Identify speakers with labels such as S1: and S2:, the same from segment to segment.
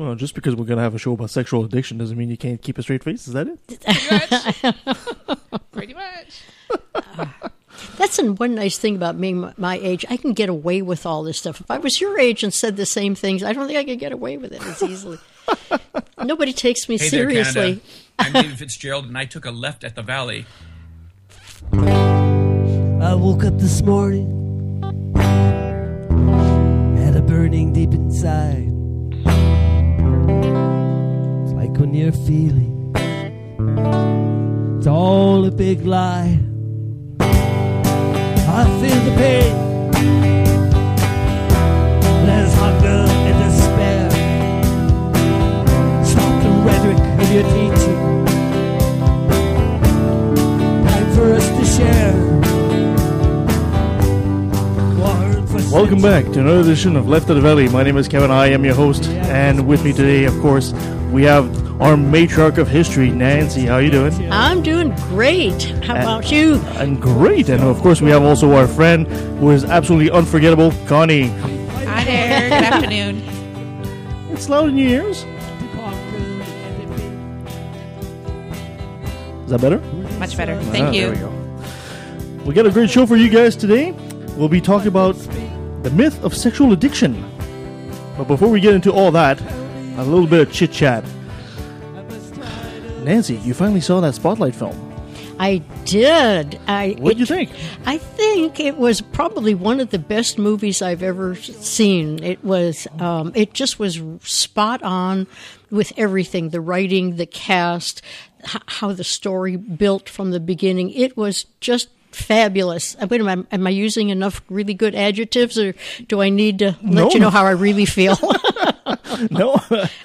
S1: Well, just because we're gonna have a show about sexual addiction doesn't mean you can't keep a straight face. Is that it?
S2: Pretty much.
S3: Uh, that's an, one nice thing about being my, my age. I can get away with all this stuff. If I was your age and said the same things, I don't think I could get away with it as easily. Nobody takes me
S4: Hey
S3: seriously.
S4: there, I'm David Fitzgerald, and I took a left at the valley.
S5: I woke up this morning, had a burning deep inside. When you're feeling it's all a big lie. I feel the pain, there's hunger and despair. Stop the rhetoric of your teaching. Time for us to share.
S1: Welcome back to another edition of Left of the Valley. My name is Kevin. I am your host, and with me today, of course, we have our matriarch of history, Nancy. How are you doing?
S3: I'm doing great. How about you?
S1: I'm great, and of course, we have also our friend who is absolutely unforgettable, Conny.
S2: Hi there. Good afternoon.
S1: It's loud in your ears. Is that better?
S2: Much better. Thank
S1: Ah,
S2: you.
S1: There we go. We got a great show for you guys today. We'll be talking about the myth of sexual addiction. But before we get into all that, a little bit of chit chat. Nancy, you finally saw that Spotlight film.
S3: I did. I
S1: What did you think?
S3: I think it was probably one of the best movies I've ever seen. It was, um, it just was spot on with everything the writing, the cast, h- how the story built from the beginning. It was just fabulous. Uh, Wait a minute, am I using enough really good adjectives or do I need to let
S1: No.
S3: you know how I really feel?
S1: no,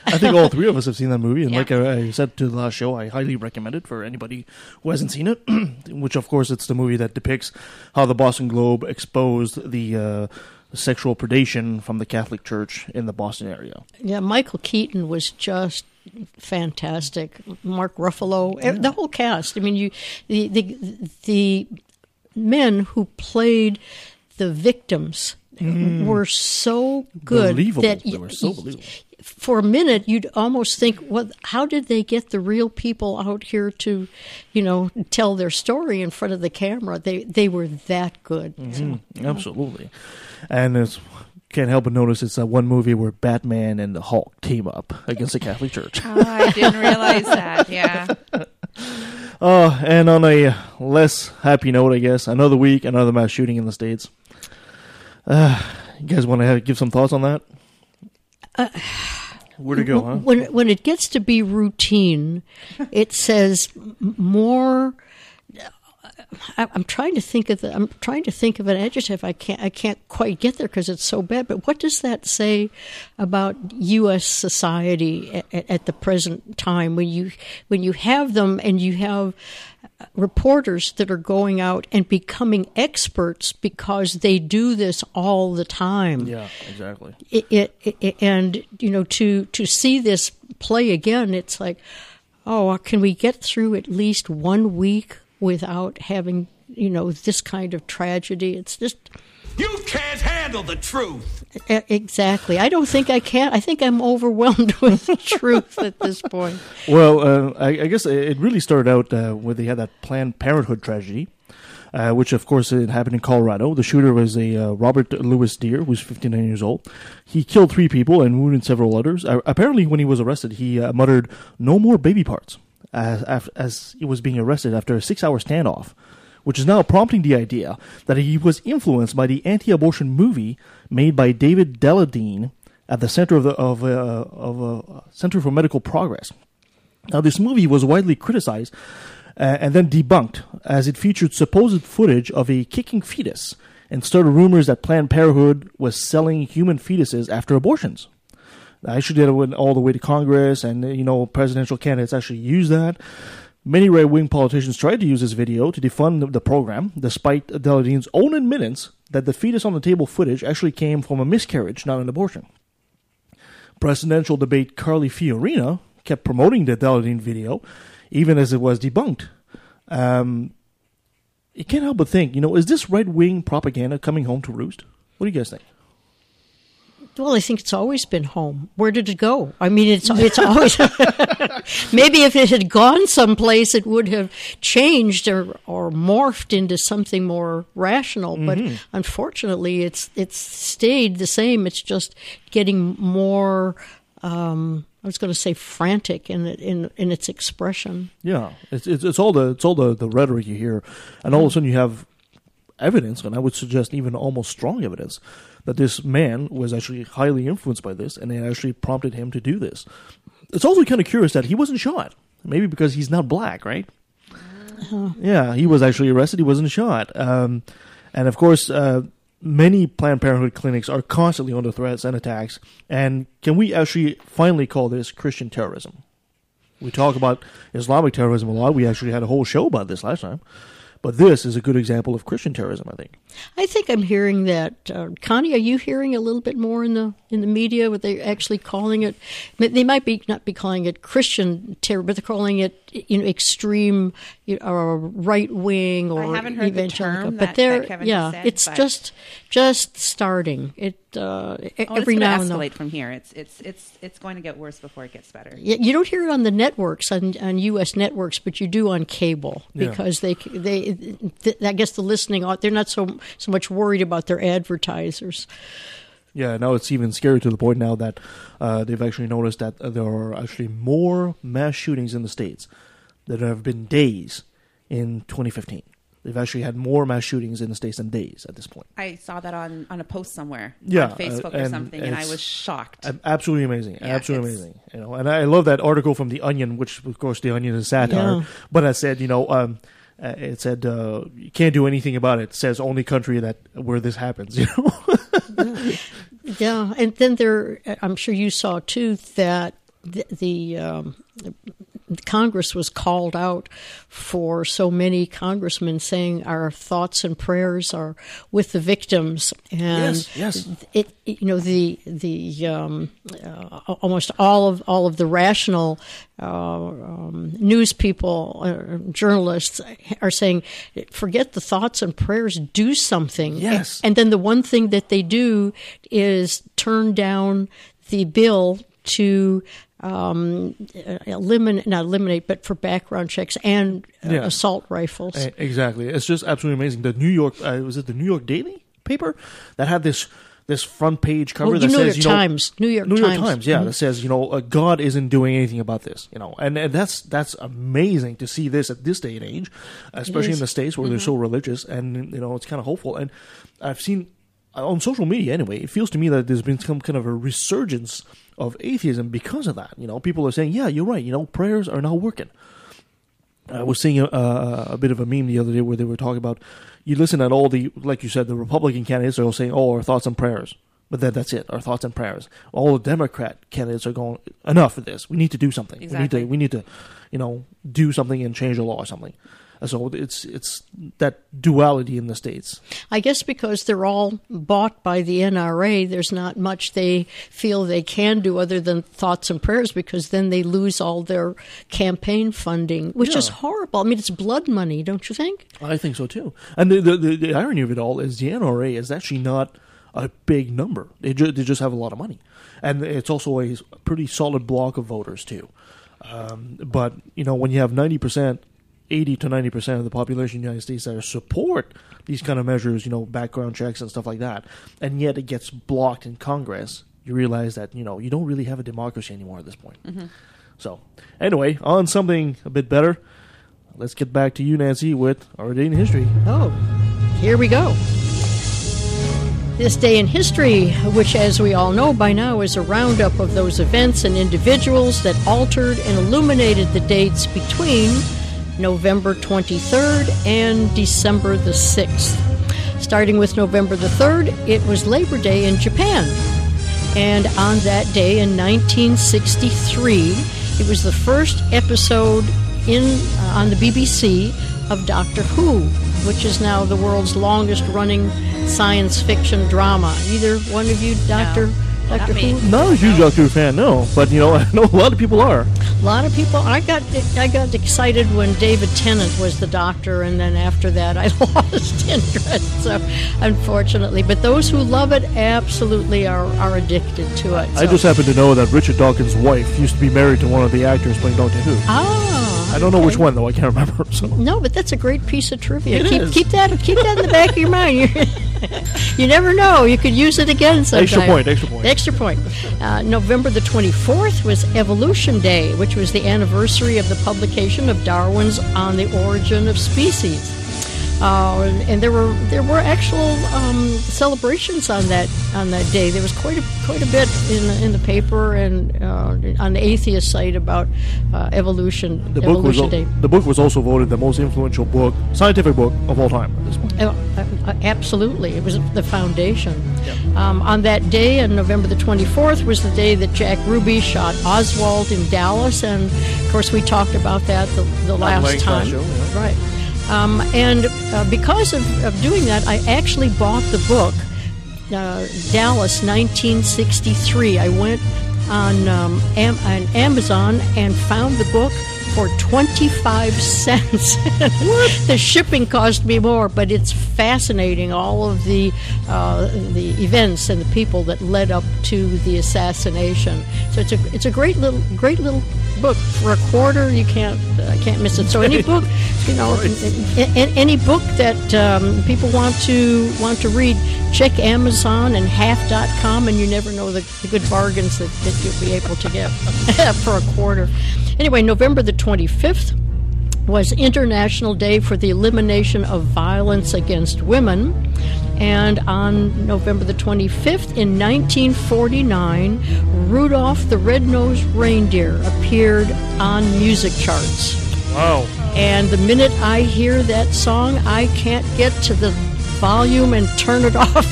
S1: I think all three of us have seen that movie, and
S3: Yeah.
S1: like I, I said to the last show, I highly recommend it for anybody who hasn't seen it. Which, of course, it's the movie that depicts how the Boston Globe exposed the uh, sexual predation from the Catholic Church in the Boston area.
S3: Yeah, Michael Keaton was just fantastic. Mark Ruffalo, eh, the whole cast. I mean, you the the the men who played the victims Mm. were so good
S1: Believable.
S3: that
S1: They were so believable.
S3: For a minute, you'd almost think, "What? How did they get the real people out here to, you know, tell their story in front of the camera? They they were that good." Mm-hmm. So-
S1: Absolutely. And it's can't help but notice it's that one movie where Batman and the Hulk team up against the Catholic Church.
S2: Oh, I didn't realize that. Yeah.
S1: Oh, and on a less happy note, I guess, another week, another mass shooting in the States. Uh, you guys want to give some thoughts on that? Where to go, huh?
S3: When when it gets to be routine, it says more. I- I'm trying to think of the, I'm trying to think of an adjective. I can't I can't quite get there because it's so bad. But what does that say about U.S. society at, at the present time when you when you have them and you have uh, reporters that are going out and becoming experts because they do this all the time
S1: Yeah, exactly.
S3: it, it, it and you know to to see this play again it's like oh can we get through at least one week without having you know this kind of tragedy it's just
S6: You can't handle the truth.
S3: exactly i don't think i can i think i'm overwhelmed with the truth at this point
S1: Well, uh, I, I guess it really started out uh, where they had that Planned Parenthood tragedy, uh, which of course it happened in Colorado. The shooter was a uh, Robert Lewis Dear, who's 59 years old. He killed three people and wounded several others. Uh, apparently, when he was arrested, he uh, muttered, "No more baby parts," as, as, as he was being arrested after a six-hour standoff. Which is now prompting the idea that he was influenced by the anti-abortion movie made by David Daleiden at the Center of the of uh, of uh, Center for Medical Progress. Now, this movie was widely criticized uh, and then debunked as it featured supposed footage of a kicking fetus and started rumors that Planned Parenthood was selling human fetuses after abortions. I Actually, that went all the way to Congress, and you know, presidential candidates actually used that. Many right wing politicians tried to use this video to defund the- program, despite Daleiden's own admittance that the fetus on the table footage actually came from a miscarriage, not an abortion presidential debate Carly Fiorina kept promoting the Daleiden video, even as it was debunked. Um, you can't help but think, you know, is this right wing propaganda coming home to roost? What do you guys think?
S3: Well, I think it's always been home. Where did it go? I mean, it's it's always maybe if it had gone someplace, it would have changed or or morphed into something more rational. But unfortunately, it's it's stayed the same. It's just getting more. Um, I was going to say frantic in in in its expression.
S1: Yeah, it's, it's it's all the it's all the, the rhetoric you hear, and all of a sudden you have evidence, and I would suggest even almost strong evidence that this man was actually highly influenced by this, and it actually prompted him to do this. It's also kind of curious that he wasn't shot, maybe because he's not black, right? Yeah, he was actually arrested. He wasn't shot, um, and of course. Uh, Many Planned Parenthood clinics are constantly under threats and attacks. And can we actually finally call this Christian terrorism? We talk about Islamic terrorism a lot. We actually had a whole show about this last time. But this is a good example of Christian terrorism, I think.
S3: I think I'm hearing that. Uh, Conny, are you hearing a little bit more in the in the media? What they're actually calling it? They might be not be calling it Christian terror, but they're calling it you know extreme you know, or right wing or
S2: I haven't heard the term
S3: but
S2: that-
S3: they're
S2: that Kevin
S3: yeah,
S2: said,
S3: it's
S2: but-
S3: just just starting. It uh,
S7: Oh,
S3: every
S7: it's
S3: now
S7: going
S3: and
S7: to
S3: then.
S7: escalate from here. It's it's it's it's going to get worse before it gets better.
S3: Y- You don't hear it on the networks on, on U.S. networks, but you do on cable
S1: Yeah.
S3: because they they th- I guess the listening au- they're not so so much worried about their advertisers.
S1: Yeah, now it's even scary to the point now that uh, they've actually noticed that uh, there are actually more mass shootings in the States than there have been days in 2015. They've actually had more mass shootings in the States than days at this point.
S7: I saw that on on a post somewhere,
S1: Yeah,
S7: on Facebook
S1: uh,
S7: or something, and I was shocked.
S1: Absolutely amazing,
S7: Yeah,
S1: absolutely amazing. You know, and I love that article from the Onion, which of course the Onion is satire,
S3: Yeah.
S1: but I said, you know, um, uh, it said uh, you can't do anything about it. it. Says only country that where this happens. You know,
S3: Yeah, and then there, I'm sure you saw too that the, the um, Congress was called out for so many congressmen saying our thoughts and prayers are with the victims, and
S1: Yes, yes.
S3: it you know the the um, uh, almost all of all of the rational uh, um, news people, uh, journalists are saying, forget the thoughts and prayers, do something.
S1: Yes.
S3: And then the one thing that they do is turn down the bill to um, uh, eliminate, not eliminate, but for background checks and uh,
S1: Yeah.
S3: assault rifles.
S1: E- Exactly. It's just absolutely amazing. The New York uh, was it the New York Daily paper that had this this front page cover
S3: Oh,
S1: that
S3: New
S1: says
S3: York
S1: you know
S3: Times. New York
S1: New York
S3: Times.
S1: Times, yeah,
S3: Mhm.
S1: that says you know uh, God isn't doing anything about this, you know, and, and that's that's amazing to see this at this day and age, especially in the states where they're so religious, and you know it's kind of hopeful. And I've seen uh, on social media anyway, it feels to me that there's been some kind of a resurgence of atheism because of that. You know, people are saying, yeah, you're right. You know, prayers are not working. I was seeing a, a, a bit of a meme the other day where they were talking about you listen at all the like you said the Republican candidates are all saying oh our thoughts and prayers but then that's it our thoughts and prayers all the Democrat candidates are going enough of this we need to do something we need to we need to you know do something and change the law or something so it's it's that duality in the states
S3: I guess because they're all bought by the NRA, there's not much they feel they can do other than thoughts and prayers because then they lose all their campaign funding, which is horrible. I mean, it's blood money, don't you think?
S1: I think so too. And the, the, the, the irony of it all is the NRA is actually not a big number. They, ju- they just have a lot of money. And it's also a pretty solid block of voters too. Um, but, you know, when you have 90%, 80 to 90% of the population in the United States that support these kind of measures, you know, background checks and stuff like that, and yet it gets blocked in Congress, you realize that, you know, you don't really have a democracy anymore at this point. Mm-hmm. So, anyway, on something a bit better, let's get back to you, Nancy, with our day in history.
S3: Oh, here we go. This day in history, which, as we all know by now, is a roundup of those events and individuals that altered and illuminated the dates between November 23rd and December the 6th. Starting with November the 3rd, it was Labor Day in Japan. And on that day in 1963, it was the first episode in uh, on the BBC of Doctor Who, which is now the world's longest running science fiction drama. Either one of you, Doctor
S2: not
S3: Doctor
S2: me.
S3: Who?
S1: Not a huge Doctor Who fan, no, but you know, I know a lot of people are.
S3: A lot of people. I got I got excited when David Tennant was the doctor, and then after that, I lost interest. So, unfortunately, but those who love it absolutely are, are addicted to it.
S1: I just happen to know that Richard Dawkins' wife used to be married to one of the actors playing Doctor Who.
S3: ah,
S1: I don't know which one though. I can't remember. So
S3: No, but that's a great piece of trivia.
S1: It
S3: keep
S1: is.
S3: keep that keep that in the back of your mind. You, never know. You could use it again sometime.
S1: Extra point, extra point.
S3: Extra point. Uh, November the 24th was Evolution Day, which was the anniversary of the publication of Darwin's On the Origin of Species. Uh, and there were there were actual um, celebrations on that on that day. There was quite a quite a bit in the, in the paper and uh, on the atheist site about uh, evolution.
S1: the book was
S3: evolution day.
S1: the book was also voted the most influential book, scientific book of all time at this point.
S3: Oh, uh, uh, absolutely. It was the foundation. Um, on that day, on November the 24th, was the day that Jack Ruby shot Oswald in Dallas. And, of course, we talked about that the, the last time.
S1: Show, yeah.
S3: Right. Um, and uh, because of, of doing that, I actually bought the book, uh, Dallas 1963. I went on, um, Am- on Amazon and found the book for 25 cents. the shipping cost me more, but it's fascinating all of the uh, the events and the people that led up to the assassination. So it's a it's a great little great little book for a quarter. You can't I can't miss it. So any book, you know, any book that um, people want to want to read, check Amazon and half.com and you never know the, the good bargains that, that you'll be able to get for a quarter. Anyway, November the 25th was International Day for the Elimination of Violence Against Women. And on November the 25th in 1949, Rudolph the Red-Nosed Reindeer appeared on music charts.
S1: Wow.
S3: And the minute I hear that song, I can't get to the volume and turn it off.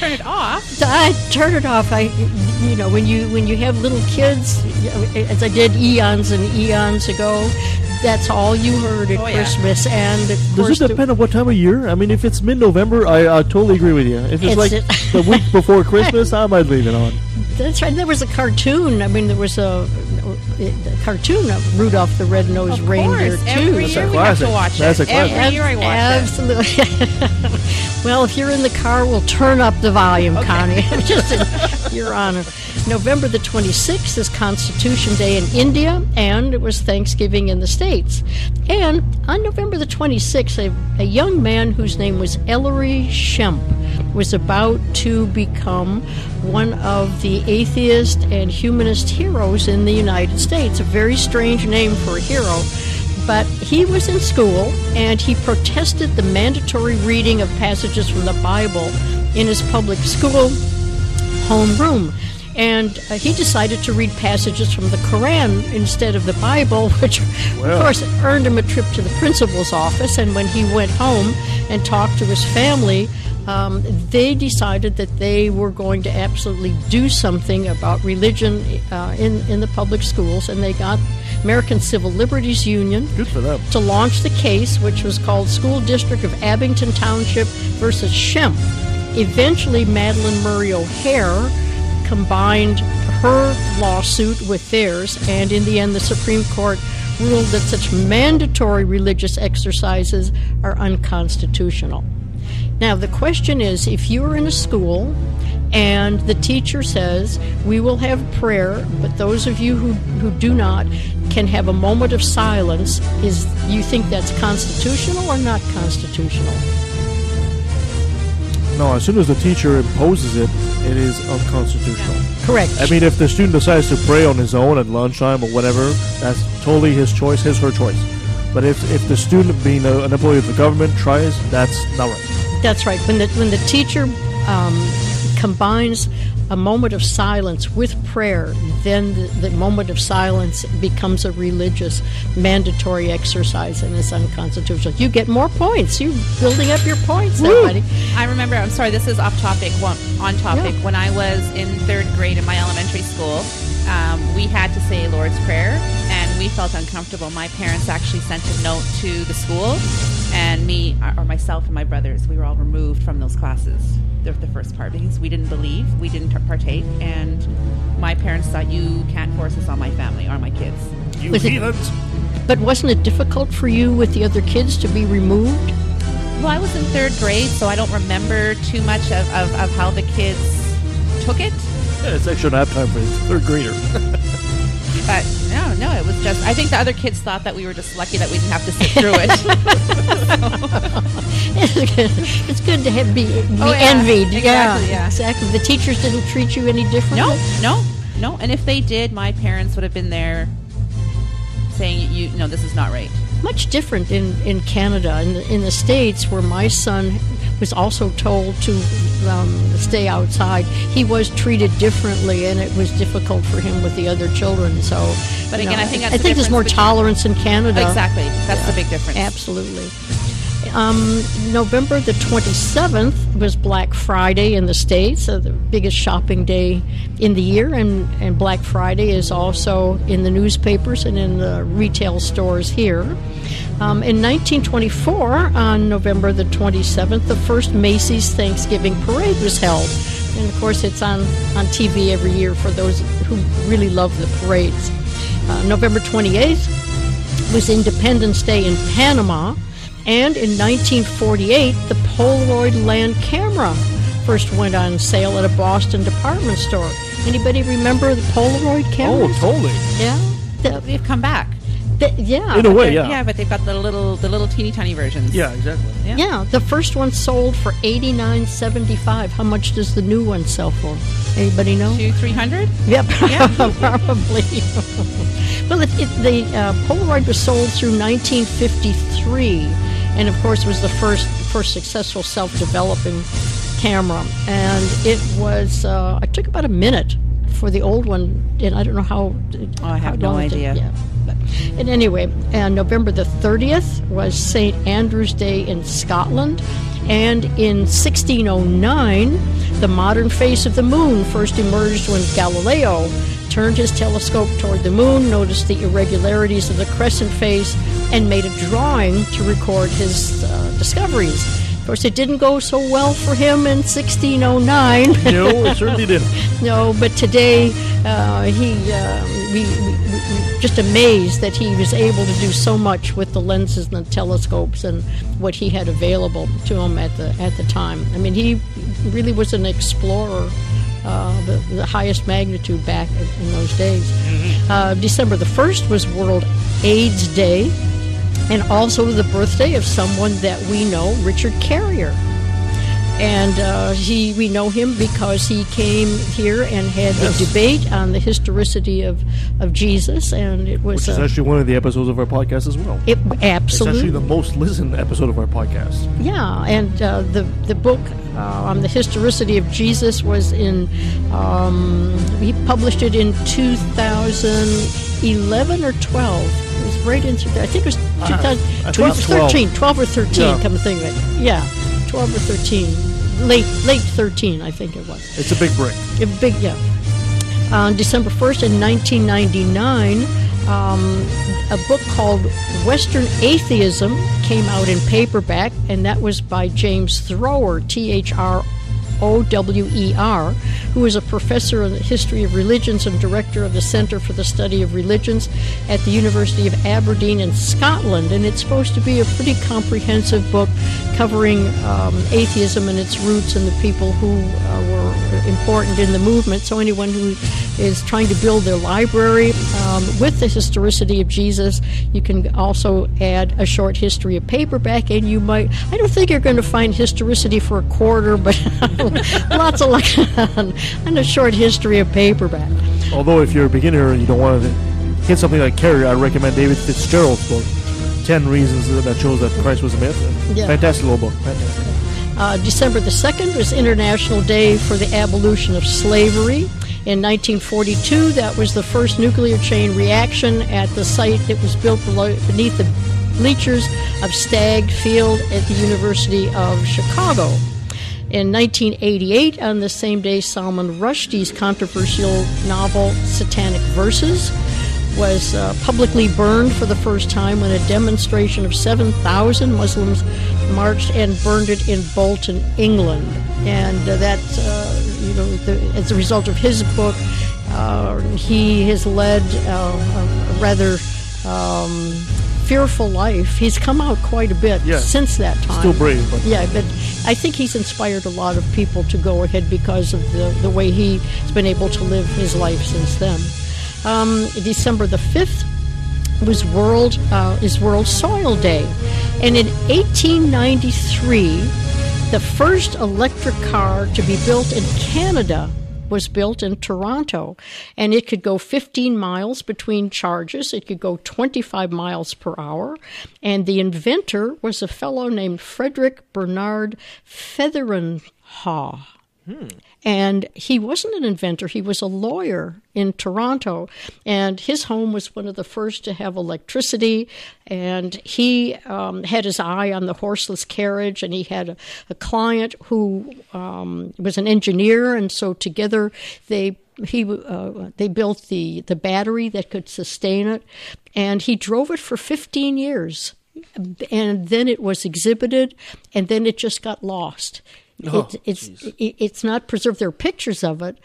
S2: Turn it off.
S3: I turn it off. I, you know, when you when you have little kids, as I did eons and eons ago, that's all you heard at
S2: Oh, yeah.
S3: Christmas. And of
S1: Does
S3: course,
S1: it depend on what time of year? I mean, if it's mid-November, I, I totally agree with you. If it's,
S3: It's
S1: like
S3: it-
S1: the week before Christmas, I might leave it on.
S3: The, that's right. There was a cartoon. I mean, there was a, a cartoon of Rudolph the Red-Nosed
S2: Of
S3: Reindeer
S2: course.
S3: too.
S2: Every
S1: That's a
S2: year we have to
S1: classic.
S2: watch
S1: That's
S2: it.
S1: a classic.
S2: Every year I watch
S3: Absolutely. well, if you're in the car, we'll turn up the volume, Conny. Just in your honor. November the 26th is Constitution Day in India, and it was Thanksgiving in the States. And on November the 26th, a, a young man whose name was Ellery Schempp was about to become one of the atheist and humanist heroes in the United States. A very strange name for a hero but he was in school and he protested the mandatory reading of passages from the Bible in his public school homeroom. And uh, he decided to read passages from the Koran instead of the Bible, which,
S1: Well.
S3: of course, earned him a trip to the principal's office. And when he went home and talked to his family, um, they decided that they were going to absolutely do something about religion uh, in, in the public schools. And they got American Civil Liberties Union
S1: Good for them.
S3: to launch the case, which was called School District of Abington Township versus Schempp. Eventually, Madalyn Murray O'Hair combined her lawsuit with theirs, and in the end, the Supreme Court ruled that such mandatory religious exercises are unconstitutional. Now, the question is if you're in a school and the teacher says, We will have prayer, but those of you who, who do not can have a moment of silence, is you think that's constitutional or not constitutional?
S1: No, as soon as the teacher imposes it, it is unconstitutional.
S3: Correct.
S1: I mean, if the student decides to pray on his own at lunchtime or whatever, that's totally his choice, his her choice. But if, if the student, being a, an employee of the government, tries, that's not right.
S3: That's right. When the when the teacher um, combines a moment of silence with prayer, then the, the moment of silence becomes a religious mandatory exercise and it's unconstitutional. You get more points. You're building up your points, there, buddy.
S2: I remember. I'm sorry. This is off topic. One on topic.
S3: Yeah.
S2: When I was in third grade in my elementary school, um, we had to say Lord's Prayer, and we felt uncomfortable. My parents actually sent a note to the school, and me uh, or myself and my brothers, we were all removed from those classes. The, the first part because we didn't believe, we didn't partake, and my parents thought you can't force this on my family or my kids.
S1: You
S3: Was it-
S1: heathens.
S3: But wasn't it difficult for you with the other kids to be removed?
S2: Well, I was in third grade, so I don't remember too much of, of, of how the kids took it.
S1: Yeah, it's actually nap time for a third grader.
S2: But no, no, it was just. I think the other kids thought that we were just lucky that we didn't have to sit through it.
S3: it's good to have be, be
S2: Oh, yeah.
S3: envied.
S2: Exactly, yeah.
S3: exactly. The teachers didn't treat you any differently.
S2: no, no, no. And if they did, my parents would have been there saying, "You, no, this is not right."
S3: much different in, in Canada. In the, in the States, where my son was also told to um, stay outside, he was treated differently, and it was difficult for him with the other children. So,
S2: But again,
S3: know,
S2: I think that's
S3: I
S2: the
S3: think there's more
S2: between-
S3: tolerance in Canada.
S2: Exactly. That's the big difference.
S3: Absolutely. Um, November the 27th was Black Friday in the States, uh, the biggest shopping day in the year, and, and Black Friday is also in the newspapers and in the retail stores here. Um, in 1924, on November the 27th, the first Macy's Thanksgiving Parade was held. And of course, it's on, on TV every year for those who really love the parades. Uh, November 28th, was Independence Day in Panama, and in 1948, the Polaroid land camera first went on sale at a Boston department store. Anybody remember the Polaroid
S1: camera?
S3: oh,
S1: totally.
S3: yeah, The-
S2: They've come back.
S3: The- yeah,
S1: In a way,
S2: They're-
S1: yeah.
S2: but they've got the little, the little teeny tiny versions.
S1: Yeah, exactly.
S2: Yeah.
S3: yeah. The first one sold for 89.75. How much does the new one sell for? Anybody know?
S2: Two, three hundred.
S3: Yep, probably. well, it, it, the uh, Polaroid was sold through 1953, and of course was the first first successful self-developing camera. And it was uh, it took about a minute for the old one, and I don't know how.
S2: Oh, I have no
S3: long it
S2: idea.
S3: Yeah. And anyway, and November the 30th was St. Andrew's Day in Scotland. And in 1609, the modern face of the moon first emerged when Galileo turned his telescope toward the moon, noticed the irregularities of the crescent face, and made a drawing to record his uh, discoveries. Of course, it didn't go so well for him in 1609.
S1: No, it certainly didn't.
S3: No, but today uh, he uh, we, we just amazed that he was able to do so much with the lenses and the telescopes and what he had available to him at the at the time. I mean, he really was an explorer. Uh, the, the highest magnitude back in, in those days. Uh, December the 1st was World AIDS Day, and also the birthday of someone that we know, Richard Carrier and uh, he we know him because he came here and had
S1: Yes.
S3: a debate on the historicity of, of Jesus, and it was
S1: Which is
S3: uh,
S1: actually one of the episodes of our podcast as well.
S3: it,
S1: It's
S3: absolutely
S1: actually the most listened episode of our podcast.
S3: yeah, and uh, the the book uh, on the historicity of Jesus was in um, he published it in 2011 or 12. It was right into I think it was
S1: I
S3: 2000,
S1: think
S3: 12,
S1: 12.
S3: 13, 12 or 13.
S1: Yeah.
S3: Come to think of it, yeah, 12 or 13, late late 13, I think it was.
S1: It's a big break.
S3: A big, yeah. On December 1st in 1999, um, a book called Western Atheism came out in paperback, and that was by James Thrower, T H R O W E R, who is a professor in the history of religions and director of the Center for the Study of Religions at the University of Aberdeen in Scotland. And it's supposed to be a pretty comprehensive book covering um, atheism and its roots and the people who uh, were important in the movement. So anyone who is trying to build their library um, with the historicity of Jesus, you can also add a short history of paperback, and you might. I don't think you're going to find historicity for a quarter, but lots of luck on, on a short history of paperback.
S1: Although, if you're a beginner and you don't want to hit something like Carrier, I recommend David Fitzgerald's book, 10 Reasons That Shows That Christ Was a Myth.
S3: Yeah.
S1: Fantastic little book. Fantastic.
S3: Uh, December the 2nd was International Day for the Abolition of Slavery. In 1942, that was the first nuclear chain reaction at the site that was built below, beneath the bleachers of Stagg Field at the University of Chicago. In 1988, on the same day, Salman Rushdie's controversial novel Satanic Verses was uh, publicly burned for the first time when a demonstration of 7,000 Muslims marched and burned it in Bolton, England. And uh, that, uh, you know, the, as a result of his book, uh, he has led uh, a rather um, fearful life. He's come out quite a bit
S1: Yeah.
S3: since that time.
S1: Still brave, but-
S3: yeah, but I think he's inspired a lot of people to go ahead because of the the way he's been able to live his life since then. Um, December the fifth was World uh, is World Soil Day, and in 1893, the first electric car to be built in Canada was built in Toronto, and it could go 15 miles between charges. It could go 25 miles per hour, and the inventor was a fellow named Frederick Bernard Fetherstonhaugh. And he wasn't an inventor, he was a lawyer in Toronto. And his home was one of the first to have electricity. And he um, had his eye on the horseless carriage, and he had a, a client who um, was an engineer. And so together they he uh, they built the, the battery that could sustain it. And he drove it for 15 years and then it was exhibited, and then it just got lost.
S1: Oh,
S3: it, it's it, it's not preserved. There are pictures of it,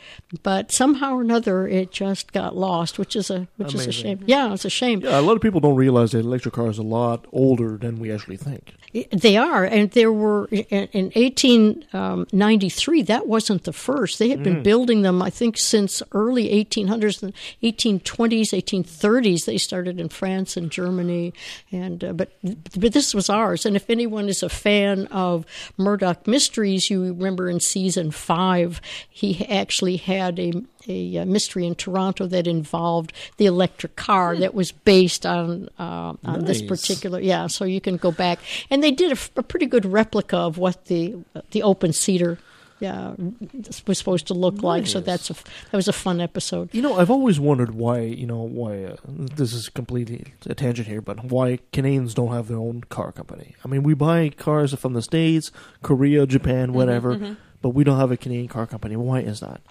S3: but somehow or another it just got lost, which is a which is a shame. Yeah, it's a shame.
S1: Yeah, a lot of people don't realize that electric car is a lot older than we actually think.
S3: They are, and there were in in 1893. That wasn't the first. They had been building them, I think, since early 1800s, and 1820s, 1830s. They started in France and Germany, and uh, but but this was ours. And if anyone is a fan of Murdoch Mysteries, you remember in season five, he actually had a a uh, mystery in Toronto that involved the electric car that was based on uh, on this particular. Yeah, so you can go back, and they did a pretty good replica of what the the open cedar. Yeah, was supposed to look like. So that's a that was a fun episode.
S1: You know, I've always wondered why, you know, why, uh, this is completely a tangent here, but why Canadians don't have their own car company. I mean, we buy cars from the States, Korea, Japan, whatever, but we don't have a Canadian car company. Why is that?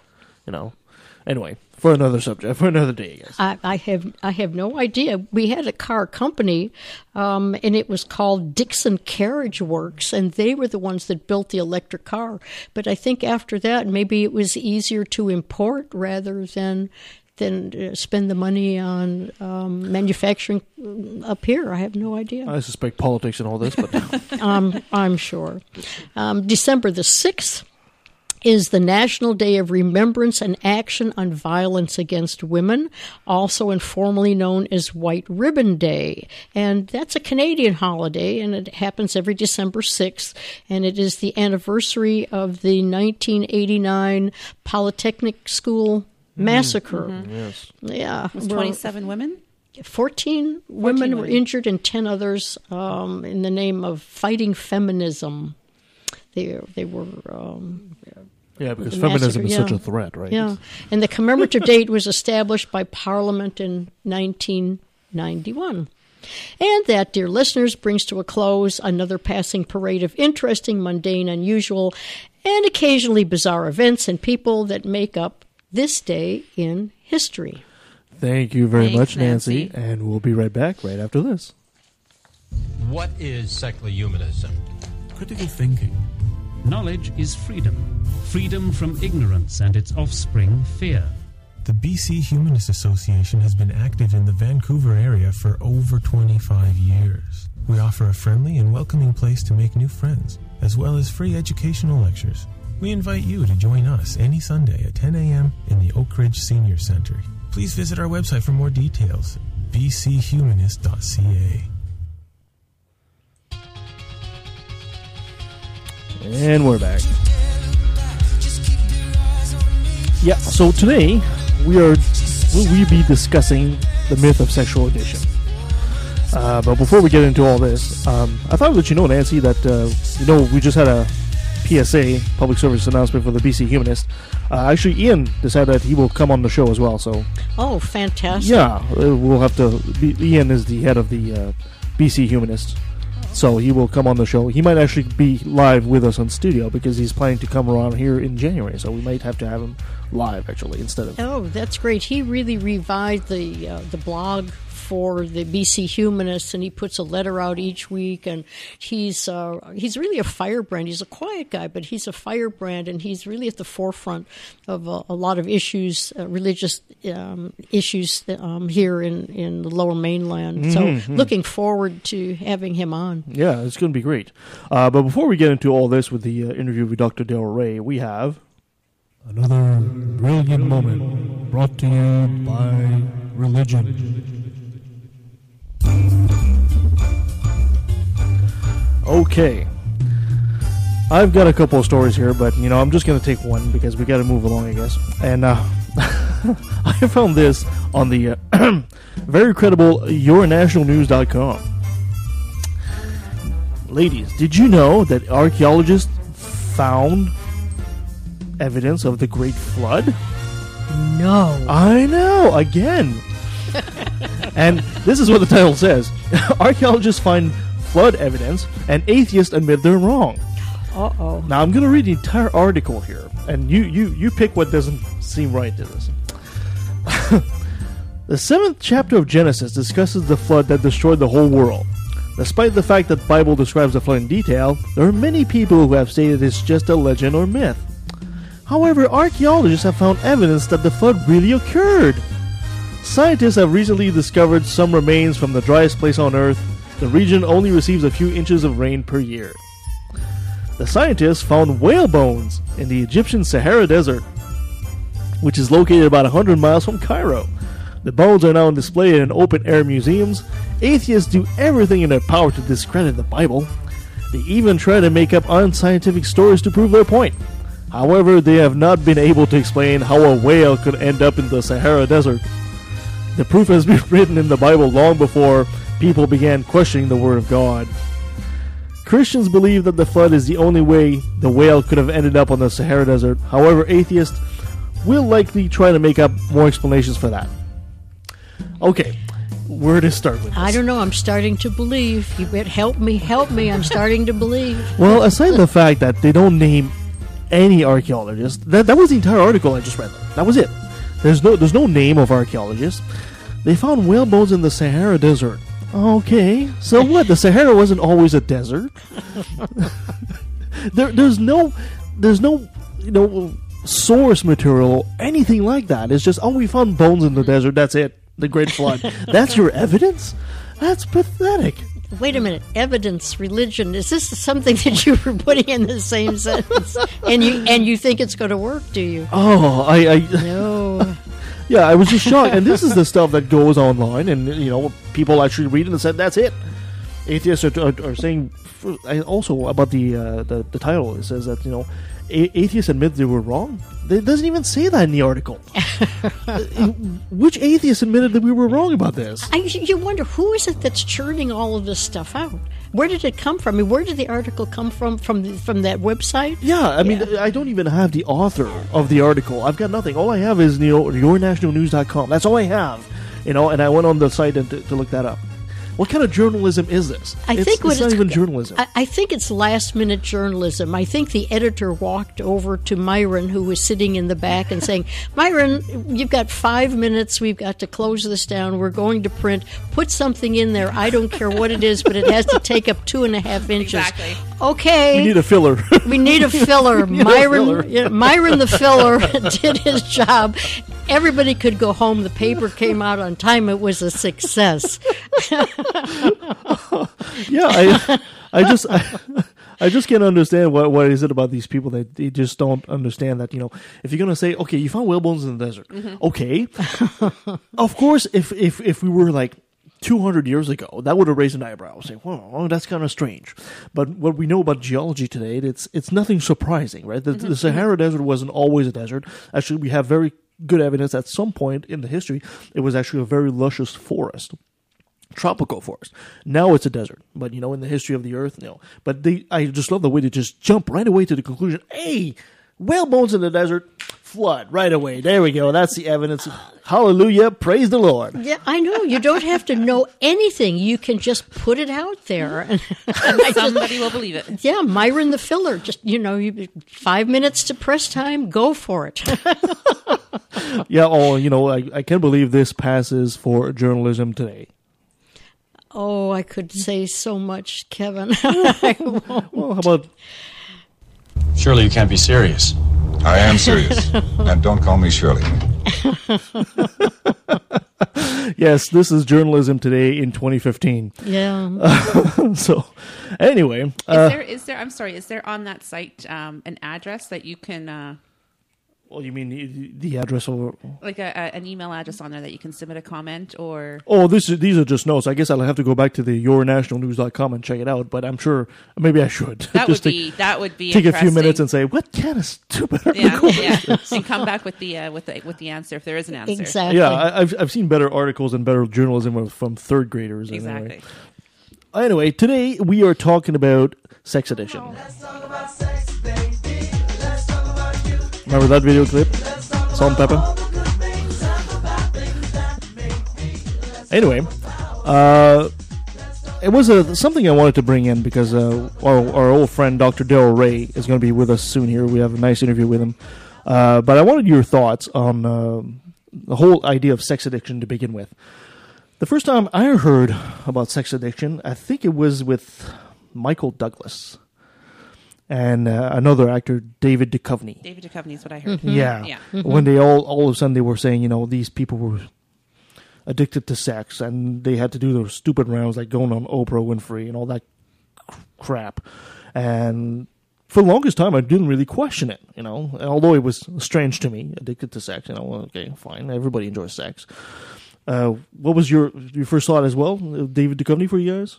S1: You know? Anyway, for another subject, for another day, I guess.
S3: I, I have I have no idea. We had a car company, um, and it was called Dixon Carriage Works, and they were the ones that built the electric car. But I think after that, maybe it was easier to import rather than than uh, spend the money on um, manufacturing mm, up here. I have no idea.
S1: I suspect politics and all this, but
S3: um, I'm sure. Um, December the 6th is the National Day of Remembrance and Action on Violence Against Women, also informally known as White Ribbon Day. And that's a Canadian holiday, and it happens every December 6th. And it is the anniversary of the 1989 Polytechnic School mm-hmm. massacre. Mm-hmm. Mm-hmm.
S1: yes.
S3: Yeah.
S7: Was
S3: well,
S7: 27 women?
S3: 14 women were injured and 10 others um, in the name of fighting feminism. They, they were, um,
S1: Yeah, because
S3: The
S1: feminism is
S3: massacre,
S1: such a threat, right?
S3: yeah. And the commemorative date was established by Parliament in 1991. And that, dear listeners, brings to a close another passing parade of interesting, mundane, unusual, and occasionally bizarre events and people that make up this day in history.
S1: Thank you very
S2: Thanks,
S1: much, Nancy.
S2: Nancy.
S1: And we'll be right back right after this.
S8: What is secular humanism?
S9: Critical thinking.
S10: Knowledge is freedom. Freedom from ignorance and its offspring, fear.
S9: The BC Humanist Association has been active in the Vancouver area for over 25 years. We offer a friendly and welcoming place to make new friends, as well as free educational lectures. We invite you to join us any Sunday at 10 a.m. in the Oak Ridge Senior Center. Please visit our website for more details bchumanist.ca.
S1: And we're back. Yeah, so today we are will we be discussing the myth of sexual addiction. Uh, but before we get into all this, um, I thought I'd let you know, Nancy, that uh, you know we just had a PSA public service announcement for the BC Humanist. Uh, actually, Ian decided that he will come on the show as well. So
S3: Oh, fantastic.
S1: yeah, uh, we'll have to. Be, Ian is the head of the uh, BC Humanist, so he will come on the show. He might actually be live with us on studio because he's planning to come around here in January. So we might have to have him live actually instead of.
S3: Oh, that's great. He really revived the uh, the blog for the BC Humanists, and he puts a letter out each week. And he's uh, he's really a firebrand. He's a quiet guy, but he's a firebrand, and he's really at the forefront of a, a lot of issues, uh, religious um, issues um, here in in the Lower Mainland. So,
S1: Mhm.
S3: looking forward to having him on.
S1: Yeah, it's going to be great. Uh, but before we get into all this with the uh, interview with Dr. Darrel Ray, we have
S11: Another brilliant moment brought to you by religion.
S1: Okay. I've got a couple of stories here, but you know, I'm just going to take one because we got to move along, I guess. And uh, I found this on the uh, very credible yournationalnews.com. Ladies, did you know that archaeologists found evidence of the Great Flood?
S3: No.
S1: I know, again. and this is what the title says Archaeologists find flood evidence, and atheists admit they're wrong.
S3: Uh oh.
S1: Now I'm going to read the entire article here, and you you you pick what doesn't seem right to this. the seventh chapter of Genesis discusses the flood that destroyed the whole world. Despite the fact that the Bible describes the flood in detail, there are many people who have stated it's just a legend or myth. However, archaeologists have found evidence that the flood really occurred. Scientists have recently discovered some remains from the driest place on Earth. The region only receives a few inches of rain per year. The scientists found whale bones in the Egyptian Sahara Desert, which is located about 100 miles from Cairo. The bones are now on display in open air museums. Atheists do everything in their power to discredit the Bible. They even try to make up unscientific stories to prove their point. However, they have not been able to explain how a whale could end up in the Sahara Desert. The proof has been written in the Bible long before people began questioning the Word of God. Christians believe that the flood is the only way the whale could have ended up on the Sahara Desert. However, atheists will likely try to make up more explanations for that. Okay, where to start with?
S3: I don't know. I'm starting to believe. You better help me. Help me. I'm starting to believe.
S1: Well, aside the fact that they don't name any archaeologist, that that was the entire article I just read. That was it. There's no there's no name of archaeologists. They found whale bones in the Sahara Desert. Okay, so what? The Sahara wasn't always a desert. there, there's no, there's no, you know, source material, anything like that. It's just, oh, we found bones in the desert. That's it. The Great Flood. That's your evidence. That's pathetic.
S3: Wait a minute. Evidence, religion. Is this something that you were putting in the same sentence? And you and you think it's going to work? Do you?
S1: Oh, I, I
S3: No.
S1: yeah, I was just shocked. And this is the stuff that goes online, and you know, people actually read it and said that's it. Atheists are, are, are saying and also about the, uh, the the title. It says that you know, a- atheists admit they were wrong. It doesn't even say that in the article. Uh, Which atheist admitted that we were wrong about this?
S3: I, you wonder who is it that's churning all of this stuff out? Where did it come from? I mean, where did the article come from? From the, from that website?
S1: Yeah, I mean, I don't even have the author of the article. I've got nothing. All I have is you know yournationalnews.com. That's all I have. You know, and I went on the site and to, to look that up. What kind of journalism is this?
S3: I
S1: it's,
S3: think what
S1: it's not even journalism.
S3: I, I think it's last minute journalism. I think the editor walked over to Myron, who was sitting in the back, and saying, "Myron, you've got five minutes. We've got to close this down. We're going to print. Put something in there. I don't care what it is, but it has to take up two and a half inches."
S2: Exactly.
S3: Okay.
S1: we need a filler.
S3: We need a filler.
S1: We need a
S3: Myron,
S1: filler.
S3: Myron the filler did his job. Everybody could go home. The paper came out on time. It was a success.
S1: yeah, I, I just, I, I just can't understand what what is it about these people that they just don't understand that you know if you're gonna say okay you found whale bones in the desert
S3: Mhm.
S1: okay of course if if if we were like 200 years ago that would have raised an eyebrow say well that's kind of strange but what we know about geology today it's it's nothing surprising right the, the
S12: Mhm.
S1: Sahara Desert wasn't always a desert actually we have very good evidence at some point in the history it was actually a very luscious forest tropical forest. Now it's a desert, but you know, in the history of the earth, no. But they, I just love the way they just jump right away to the conclusion. Hey, whale bones in the desert, flood right away. There we go. That's the evidence. Hallelujah, praise the Lord.
S3: Yeah, I know. You don't have to know anything. You can just put it out there, and I just-
S2: Somebody will believe it.
S3: yeah, Myron the filler. Just you know, you, five minutes to press time. Go for it.
S1: Yeah. Oh, you know, I, I can't believe this passes for journalism today.
S3: Oh, I could say so much, Kevin. I won't.
S1: Well, how about
S8: Surely you can't be serious.
S12: I am serious. and don't call me Shirley.
S1: yes, this is journalism today in 2015.
S3: Yeah.
S1: so, anyway,
S7: Is
S1: uh,
S7: there is there I'm sorry, is there on that site um, an address that you can uh,
S1: well, you mean the, the address or
S7: like a, a, an email address on there that you can submit a comment or
S1: Oh, this is, these are just notes. I guess I'll have to go back to the yournationalnews.com and check it out. But I'm sure maybe I should
S7: that would
S1: Just take-
S7: be that would be
S1: take a few minutes and say what kind of stupid
S7: yeah,
S1: article
S7: yeah,
S1: is this?
S7: and come back with the uh, with the with the answer if there is an answer.
S3: Exactly.
S1: Yeah, I, I've I've seen better articles and better journalism from third graders. Anyway.
S7: Exactly.
S1: Anyway, today we are talking about sex addiction. Remember that video clip? Salt and pepper. Anyway, uh, it was a, something I wanted to bring in because uh, our, our old friend Dr. Darrel Ray is going to be with us soon here. We have a nice interview with him. Uh, but I wanted your thoughts on uh, the whole idea of sex addiction to begin with. The first time I heard about sex addiction, I think it was with Michael Douglas and uh, another actor, David Duchovny.
S7: David Duchovny is what I heard.
S1: Yeah,
S7: yeah.
S1: when they all all of a sudden they were saying, you know, these people were addicted to sex, and they had to do those stupid rounds like going on Oprah Winfrey and all that cr- crap. And for the longest time, I didn't really question it, you know, although it was strange to me, addicted to sex. You know, well, okay, fine, everybody enjoys sex. Uh, what was your your first thought as well, uh, David Duchovny, for you guys?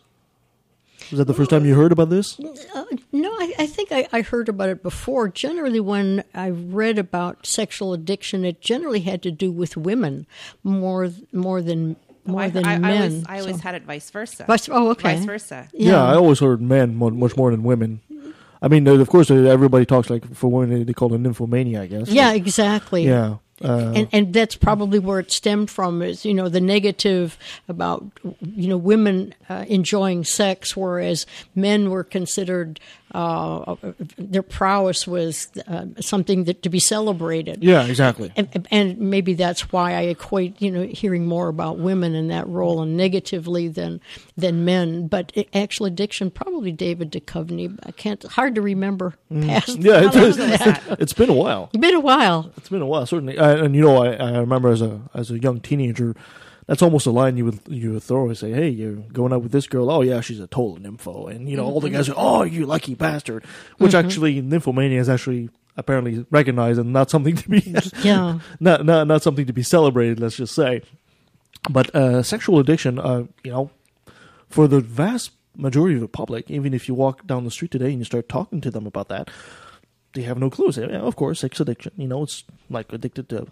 S1: Was that the first time you heard about this?
S3: Uh, no, I, I think I, I heard about it before. Generally, when I read about sexual addiction, it generally had to do with women more more than more
S7: Oh, I,
S3: than
S7: I, I
S3: men.
S7: always, I always
S3: So-
S7: had it vice versa.
S3: Vice- oh, okay.
S7: Vice versa.
S1: Yeah, I always heard men much more than women. I mean, of course, everybody talks like for women they call it nymphomania. I guess.
S3: Yeah, exactly.
S1: Yeah. Uh,
S3: and and that's probably where it stemmed from is you know the negative about you know women uh, enjoying sex whereas men were considered uh, their prowess was uh, something that to be celebrated
S1: yeah, exactly.
S3: and, and maybe that's why I equate, you know, hearing more about women in that role and negatively than than men. But it, actual addiction, probably David Duchovny. I can't hard to remember past.
S1: Mm. Yeah,
S3: how
S1: it's, it's,
S3: that?
S1: it's been a while.
S3: been a while.
S1: It's been a while, certainly. Uh, and you know, I, I remember as a as a young teenager, that's almost a line you would you would throw and say, "Hey, you're going out with this girl. Oh yeah, she's a total nympho." And you know, all the guys are, "Oh, you lucky bastard," which
S3: Mhm.
S1: actually nymphomania is actually apparently recognized and not something to be
S3: Yeah.
S1: not not not something to be celebrated. Let's just say. But uh, sexual addiction, uh, you know, for the vast majority of the public, even if you walk down the street today and you start talking to them about that, they have no clue. Say, yeah, of course, sex addiction. You know, it's like addicted to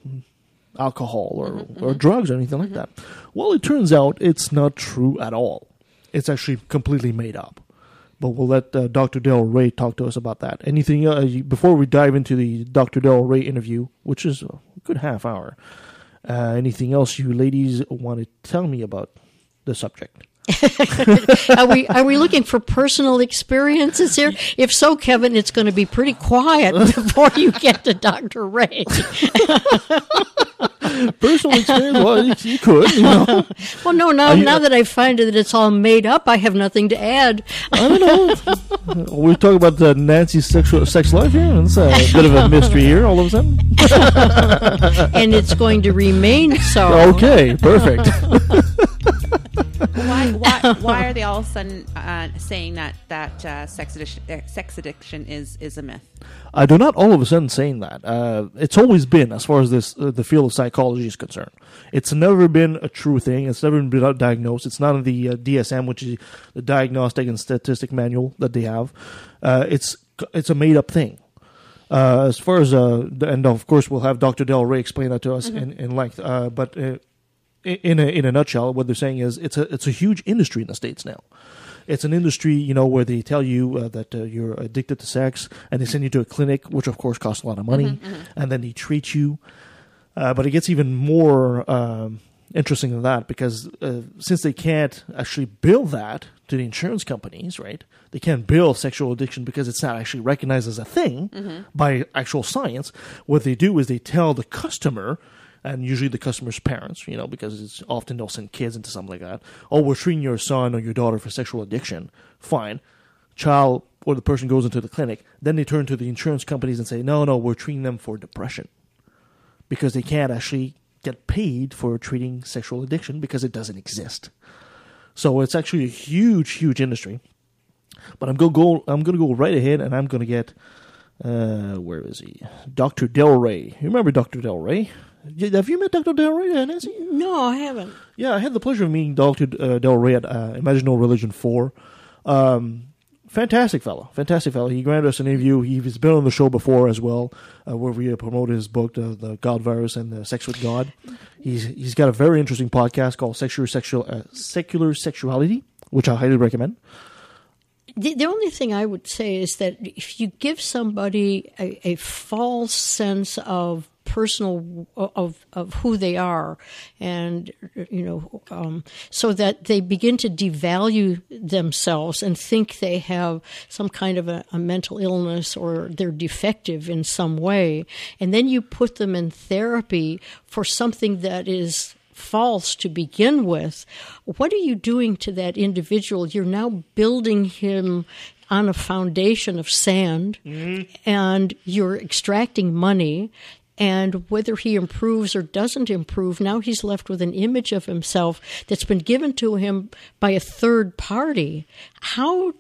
S1: alcohol or, or drugs or anything like that. Well, it turns out it's not true at all. It's actually completely made up. But we'll let uh, Dr. Darrel Ray talk to us about that. Anything uh, before we dive into the Dr. Darrel Ray interview, which is a good half hour? Uh, anything else you ladies want to tell me about the subject?
S3: are we are we looking for personal experiences here? If so, Kevin, it's going to be pretty quiet before you get to Dr. Ray.
S1: Personal experience? Well, you, could, you know.
S3: well, no, now
S1: you-
S3: now that I find that it's all made up, I have nothing to add.
S1: I don't know. We're talking about uh, Nancy's sexual sex life here. It's a bit of a mystery here. All of a sudden.
S3: and it's going to remain so.
S1: Okay, perfect.
S7: Why, why, why are they all of a sudden uh, saying that that uh, sex addiction uh, sex addiction is is a myth?
S1: I do not all of a sudden saying that. Uh, it's always been, as far as this uh, the field of psychology is concerned, it's never been a true thing. It's never been diagnosed. It's not in the uh, DSM, which is the Diagnostic and Statistic Manual that they have. Uh, it's it's a made up thing. Uh, as far as uh, the- and of course we'll have Dr. Darrel Ray explain that to us in, in length. Uh, but uh, in a in a nutshell, what they're saying is it's a it's a huge industry in the states now. It's an industry, you know, where they tell you uh, that uh, you're addicted to sex, and they send you to a clinic, which of course costs a lot of money,
S13: Mhm, mhm.
S1: and then they treat you. Uh, but it gets even more um, interesting than that because uh, since they can't actually bill that to the insurance companies, right? They can't bill sexual addiction because it's not actually recognized as a thing
S13: Mhm.
S1: by actual science. What they do is they tell the customer and usually the customer's parents, you know, because it's often they'll send kids into something like that. Oh, we're treating your son or your daughter for sexual addiction. Fine. Child or the person goes into the clinic, then they turn to the insurance companies and say, no, no, we're treating them for depression because they can't actually get paid for treating sexual addiction because it doesn't exist. So it's actually a huge, huge industry. But I'm gonna go. I'm gonna go right ahead, and I'm gonna get. Uh, where is he? Doctor Darrel Ray. You remember Doctor Darrel Ray? Have you met Doctor Darrel Ray, uh, Nancy?
S3: No, I haven't.
S1: Yeah, I had the pleasure of meeting Doctor uh, Darrel Ray at uh, Imagine No Religion Four. Um, fantastic fellow, fantastic fellow. He granted us an interview. He's been on the show before as well, uh, where we promoted his book, uh, "The God Virus and the Sex with God." He's he's got a very interesting podcast called "Secular Sexual uh, Secular Sexuality," which I highly recommend.
S3: The, the only thing I would say is that if you give somebody a, a false sense of personal of of who they are, and you know, um, so that they begin to devalue themselves and think they have some kind of a, a, mental illness or they're defective in some way, and then you put them in therapy for something that is false to begin with, what are you doing to that individual? You're now building him on a foundation of sand mm-hmm. and you're extracting money. And whether he improves or doesn't improve, now he's left with an image of himself that's been given to him by a third party. How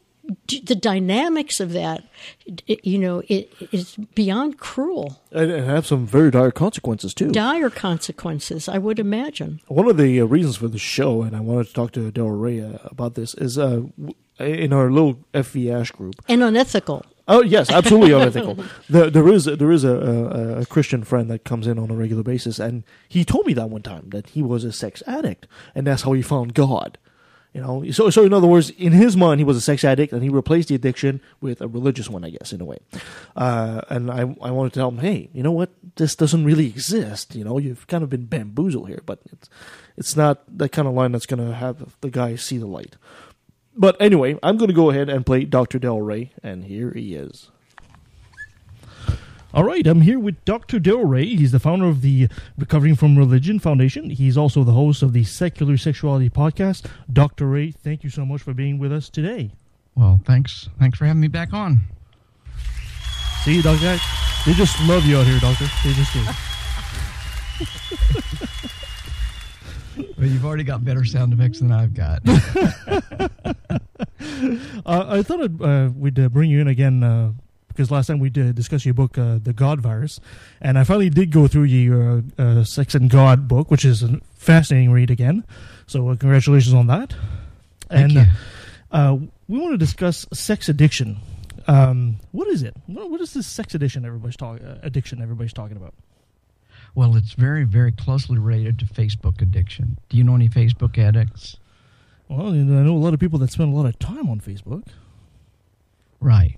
S3: the dynamics of that, you know, it is beyond cruel.
S1: And, and, have some very dire consequences, too.
S3: Dire consequences, I would imagine.
S1: One of the uh, reasons for the show, and I wanted to talk to Darrel Ray uh, about this, is uh, in our little FV Ash group.
S3: And unethical.
S1: Oh yes, absolutely unethical. there, there is there is a, a, a, Christian friend that comes in on a regular basis, and he told me that one time that he was a sex addict, and that's how he found God. You know, so so in other words, in his mind, he was a sex addict, and he replaced the addiction with a religious one, I guess, in a way. Uh, and I I wanted to tell him, hey, you know what? This doesn't really exist. You know, you've kind of been bamboozled here, but it's it's not that kind of line that's going to have the guy see the light. But anyway, I'm going to go ahead and play Dr. Darrel Ray, and here he is. All right, I'm here with Dr. Darrel Ray. He's the founder of the Recovering from Religion Foundation. He's also the host of the Secular Sexuality podcast. Dr. Ray, thank you so much for being with us today.
S13: Well, thanks. Thanks for having me back on.
S1: See, you, Doctor, they just love you out here, Doctor. They just do.
S13: well, you've already got better sound effects than I've got.
S1: uh, I thought uh, we'd uh, bring you in again uh, because last time we did discuss your book, uh, The God Virus, and I finally did go through your uh, Sex and God book, which is a fascinating read again. So, uh, congratulations on that.
S13: Thank
S1: and uh, we want to discuss sex addiction. Um, what is it? What, what is this sex addiction everybody's talking uh, addiction everybody's talking about?
S13: Well, it's very, very closely related to Facebook addiction. Do you know any Facebook addicts?
S1: Well, I know a lot of people that spend a lot of time on Facebook.
S13: Right.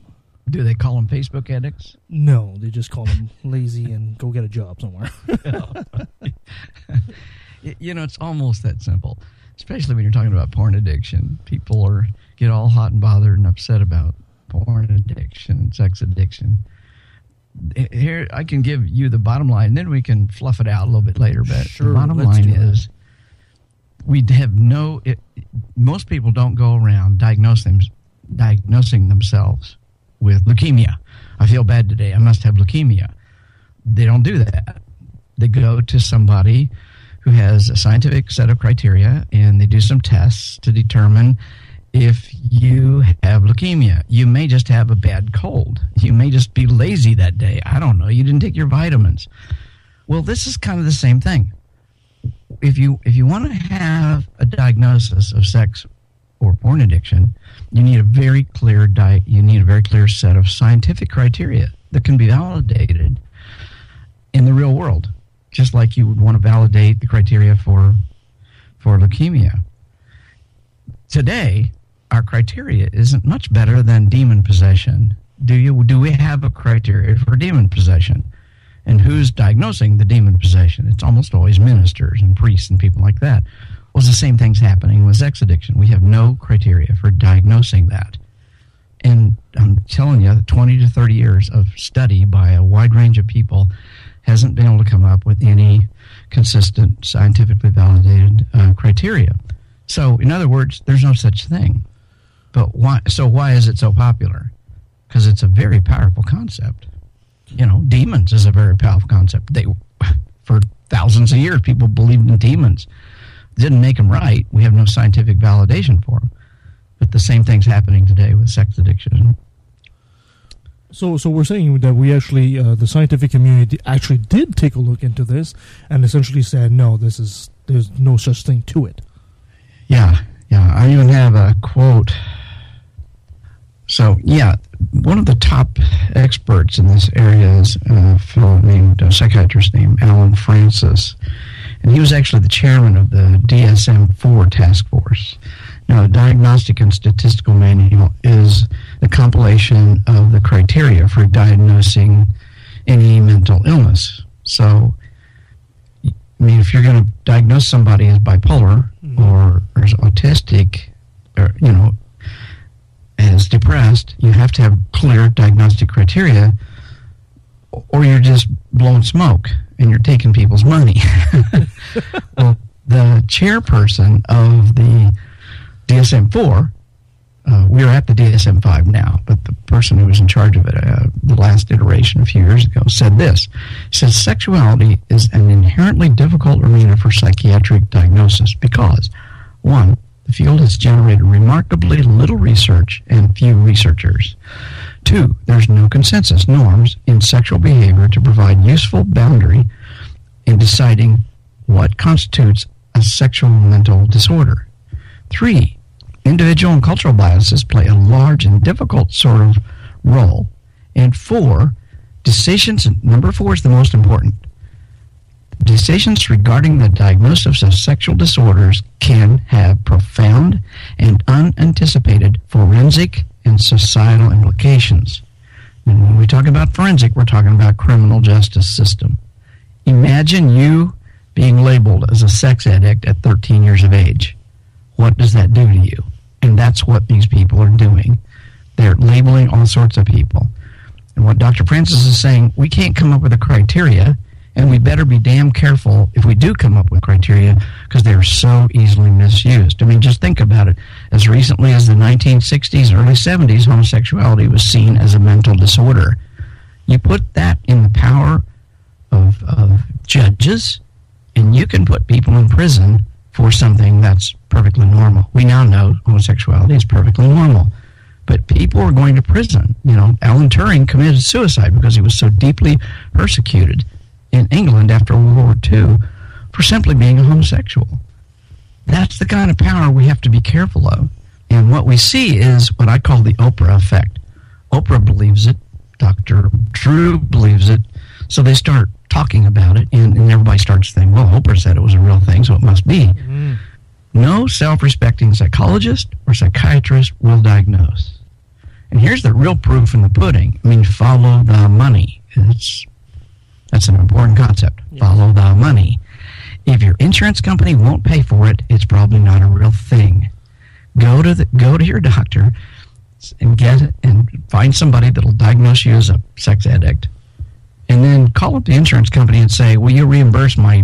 S13: Do they call them Facebook addicts?
S1: No, they just call them lazy and go get a job somewhere.
S13: you know, it's almost that simple. Especially when you're talking about porn addiction, people are get all hot and bothered and upset about porn addiction, sex addiction. Here, I can give you the bottom line, and then we can fluff it out a little bit later. But
S1: sure,
S13: the bottom line is, we have no. It, most people don't go around diagnosing diagnosing themselves with leukemia. I feel bad today. I must have leukemia. They don't do that. They go to somebody who has a scientific set of criteria and they do some tests to determine if you have leukemia. You may just have a bad cold. You may just be lazy that day. I don't know. You didn't take your vitamins. Well, this is kind of the same thing. If you if you want to have a diagnosis of sex or porn addiction, you need a very clear diet. You need a very clear set of scientific criteria that can be validated in the real world, just like you would want to validate the criteria for for leukemia. Today, our criteria isn't much better than demon possession. Do you do we have a criteria for demon possession? And who's diagnosing the demon possession? It's almost always ministers and priests and people like that. Well, the same thing's happening with sex addiction. We have no criteria for diagnosing that. And I'm telling you, 20 to 30 years of study by a wide range of people hasn't been able to come up with any consistent, scientifically validated uh, criteria. So, in other words, there's no such thing. But why? So why is it so popular? Because it's a very powerful concept. You know, demons is a very powerful concept. They, for thousands of years, people believed in demons. Didn't make them right. We have no scientific validation for them. But the same thing's happening today with sex addiction.
S1: So, so we're saying that we actually, uh, the scientific community actually did take a look into this and essentially said, no, this is there's no such thing to it.
S13: Yeah, yeah. I even have a quote. So, yeah, one of the top experts in this area is a fellow named, a psychiatrist named Allen Frances. And he was actually the chairman of the DSM 4 task force. Now, the Diagnostic and Statistical Manual is the compilation of the criteria for diagnosing any mental illness. So, I mean, if you're going to diagnose somebody as bipolar mm-hmm. or, or as autistic, or, you know, as depressed, you have to have clear diagnostic criteria, or you're just blowing smoke and you're taking people's money. well, the chairperson of the DSM 4, uh, we're at the DSM 5 now, but the person who was in charge of it, uh, the last iteration a few years ago, said this. Says sexuality is an inherently difficult arena for psychiatric diagnosis because, one, the field has generated remarkably little research and few researchers. Two, there's no consensus norms in sexual behavior to provide useful boundary in deciding what constitutes a sexual mental disorder. Three, individual and cultural biases play a large and difficult sort of role. And four, decisions, number four is the most important. Decisions regarding the diagnosis of sexual disorders can have profound and unanticipated forensic and societal implications. And when we talk about forensic, we're talking about criminal justice system. Imagine you being labeled as a sex addict at 13 years of age. What does that do to you? And that's what these people are doing. They're labeling all sorts of people. And what Dr. Frances is saying, we can't come up with a criteria and we better be damn careful if we do come up with criteria because they are so easily misused. I mean, just think about it. As recently as the 1960s, early 70s, homosexuality was seen as a mental disorder. You put that in the power of, of judges, and you can put people in prison for something that's perfectly normal. We now know homosexuality is perfectly normal. But people are going to prison. You know, Alan Turing committed suicide because he was so deeply persecuted in England after World War II for simply being a homosexual. That's the kind of power we have to be careful of. And what we see is what I call the Oprah effect. Oprah believes it, Dr. Drew believes it, so they start talking about it, and, and everybody starts thinking, well, Oprah said it was a real thing, so it must be. Mm. No self respecting psychologist or psychiatrist will diagnose. And here's the real proof in the pudding. I mean, follow the money. It's that's an important concept. Yeah. Follow the money. If your insurance company won't pay for it, it's probably not a real thing. Go to the go to your doctor and get and find somebody that'll diagnose you as a sex addict. And then call up the insurance company and say, "Will you reimburse my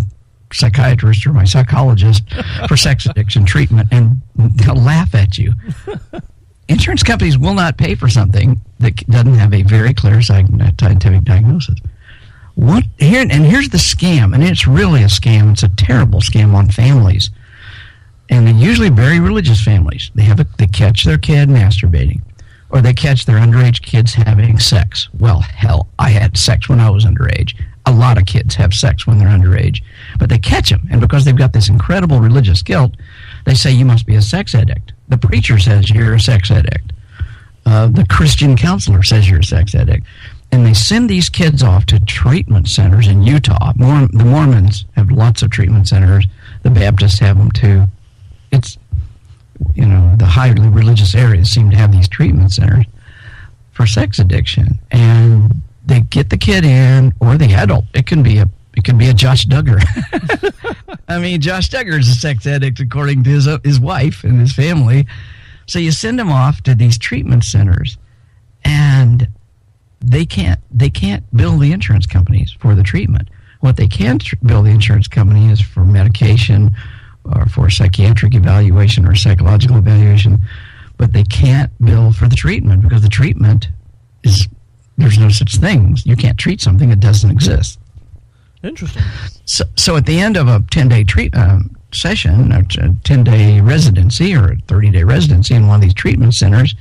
S13: psychiatrist or my psychologist for sex addiction treatment?" And they'll laugh at you. Insurance companies will not pay for something that doesn't have a very clear uh, scientific diagnosis. What here and here's the scam, and it's really a scam. It's a terrible scam on families, and they're usually very religious families. They have a, they catch their kid masturbating, or they catch their underage kids having sex. Well, hell, I had sex when I was underage. A lot of kids have sex when they're underage, but they catch them, and because they've got this incredible religious guilt, they say you must be a sex addict. The preacher says you're a sex addict. Uh, the Christian counselor says you're a sex addict and they send these kids off to treatment centers in Utah. the Mormons have lots of treatment centers. The Baptists have them too. It's you know the highly religious areas seem to have these treatment centers for sex addiction, and they get the kid in or the adult. It can be a it can be a Josh Duggar. I mean, Josh Duggar is a sex addict according to his his wife and his family. So you send him off to these treatment centers, and they can't they can't bill the insurance companies for the treatment. What they can tr- bill the insurance company is for medication or for psychiatric evaluation or psychological evaluation, but they can't bill for the treatment because the treatment is there's no such thing. You can't treat something that doesn't exist.
S1: Interesting.
S13: So, so at the end of a 10 day treat, um, session, a 10 day residency or a 30 day residency in one of these treatment centers,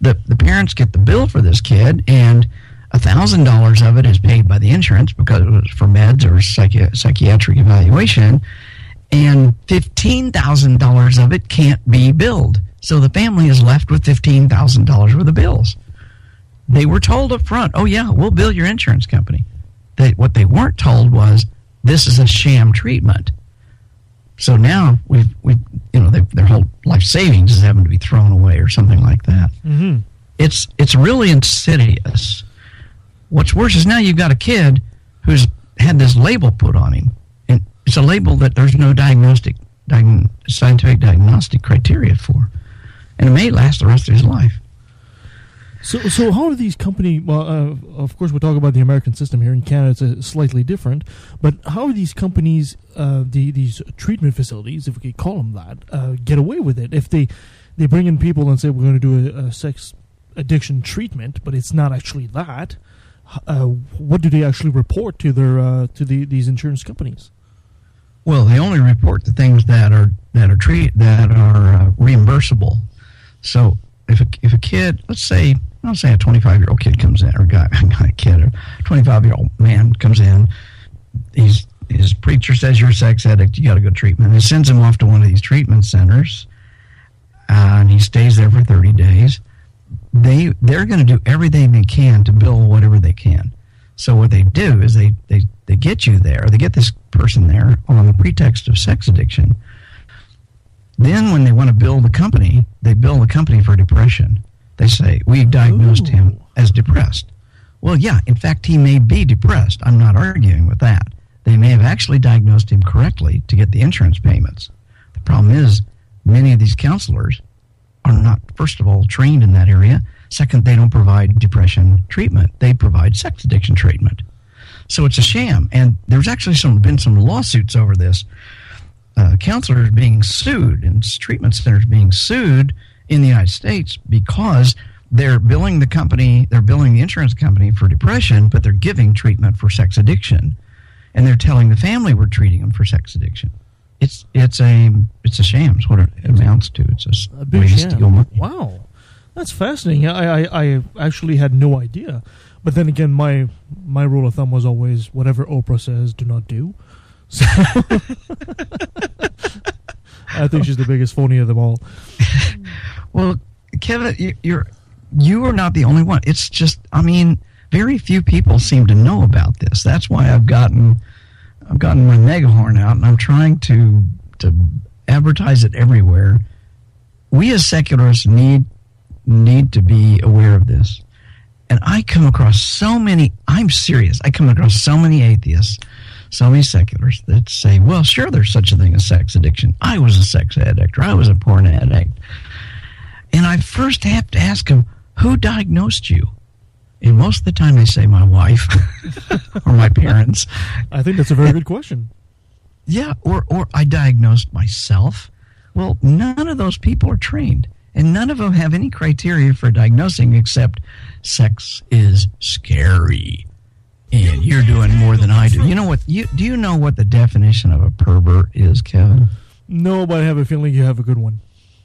S13: the, the parents get the bill for this kid, and $1,000 of it is paid by the insurance because it was for meds or psychi- psychiatric evaluation, and $15,000 of it can't be billed. So the family is left with $15,000 worth of bills. They were told up front, oh, yeah, we'll bill your insurance company. They, what they weren't told was this is a sham treatment. So now we've, we you know, they, their whole life savings is having to be thrown away or something like that.
S1: Mm-hmm.
S13: It's it's really insidious. What's worse is now you've got a kid who's had this label put on him, and it's a label that there's no diagnostic, diagn- scientific diagnostic criteria for, and it may last the rest of his life.
S1: So, so how do these company? Well, uh, of course, we're talking about the American system here in Canada. It's uh, slightly different, but how are these companies, uh, the these treatment facilities, if we could call them that, uh, get away with it? If they they bring in people and say we're going to do a, a sex addiction treatment, but it's not actually that. Uh, what do they actually report to their uh, to the these insurance companies?
S13: Well, they only report the things that are that are treat that are reimbursable. So if a, if a kid, let's say I'll say a 25 year old kid comes in, or guy, not a kid, a 25 year old man comes in. He's his preacher says you're a sex addict. You got to go to treatment. He sends him off to one of these treatment centers, uh, and he stays there for 30 days. They they're going to do everything they can to bill whatever they can. So what they do is they they they get you there. They get this person there on the pretext of sex addiction. Then when they want to build a company, they build a company for depression they say, We diagnosed Ooh. him as depressed. Well, yeah, in fact, he may be depressed. I'm not arguing with that. They may have actually diagnosed him correctly to get the insurance payments. The problem is, many of these counselors are not, first of all, trained in that area. Second, they don't provide depression treatment, they provide sex addiction treatment. So it's a sham. And there's actually some, been some lawsuits over this. Uh, counselors being sued and treatment centers being sued in the United States because they're billing the company, they're billing the insurance company for depression, but they're giving treatment for sex addiction, and they're telling the family we're treating them for sex addiction. It's it's a it's a sham. It's what it amounts to. It's a,
S1: a big sham. Wow, that's fascinating. I, I I actually had no idea. But then again, my my rule of thumb was always whatever Oprah says, do not do. So I think she's the biggest phony of them all.
S13: well, Kevin, you're you are not the only one. It's just, I mean, very few people seem to know about this. That's why I've gotten I've gotten my megahorn out, and I'm trying to to advertise it everywhere. We as secularists need need to be aware of this. And I come across so many, I'm serious, I come across so many atheists so many seculars that say, well, sure, there's such a thing as sex addiction. I was a sex addict or I was a porn addict. And I first have to ask them, who diagnosed you? And most of the time they say my wife or my parents.
S1: I think that's a very good question.
S13: Yeah, or, or I diagnosed myself. Well, none of those people are trained. And none of them have any criteria for diagnosing except sex is scary and you're doing more than I do. You know what? You do you know what the definition of a pervert is, Kevin?
S1: No, but I have a feeling you have a good one.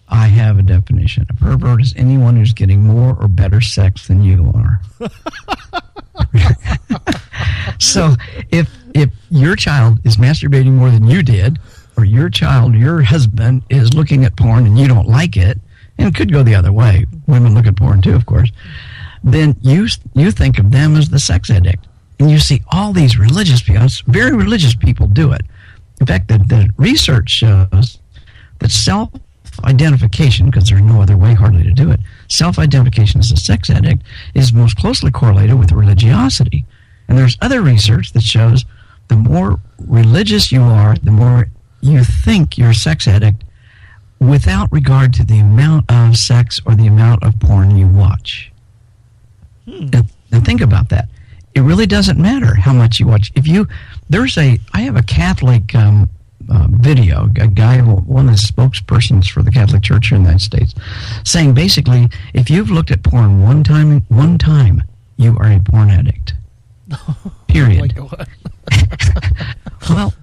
S13: I have a definition. A pervert is anyone who's getting more or better sex than you are. so, if if your child is masturbating more than you did, or your child, your husband is looking at porn and you don't like it, and it could go the other way. Women look at porn too, of course. Then you you think of them as the sex addict and you see all these religious people, very religious people do it. In fact, the, the research shows that self identification, because there's no other way hardly to do it, self identification as a sex addict is most closely correlated with religiosity. And there's other research that shows the more religious you are, the more you think you're a sex addict without regard to the amount of sex or the amount of porn you watch. Hmm. Now, now think about that it really doesn't matter how much you watch. If you, there's a, I have a Catholic um, uh, video, a guy, one of the spokespersons for the Catholic Church here in the United States, saying basically, if you've looked at porn one time, one time, you are a porn addict. Period.
S1: Oh
S13: well,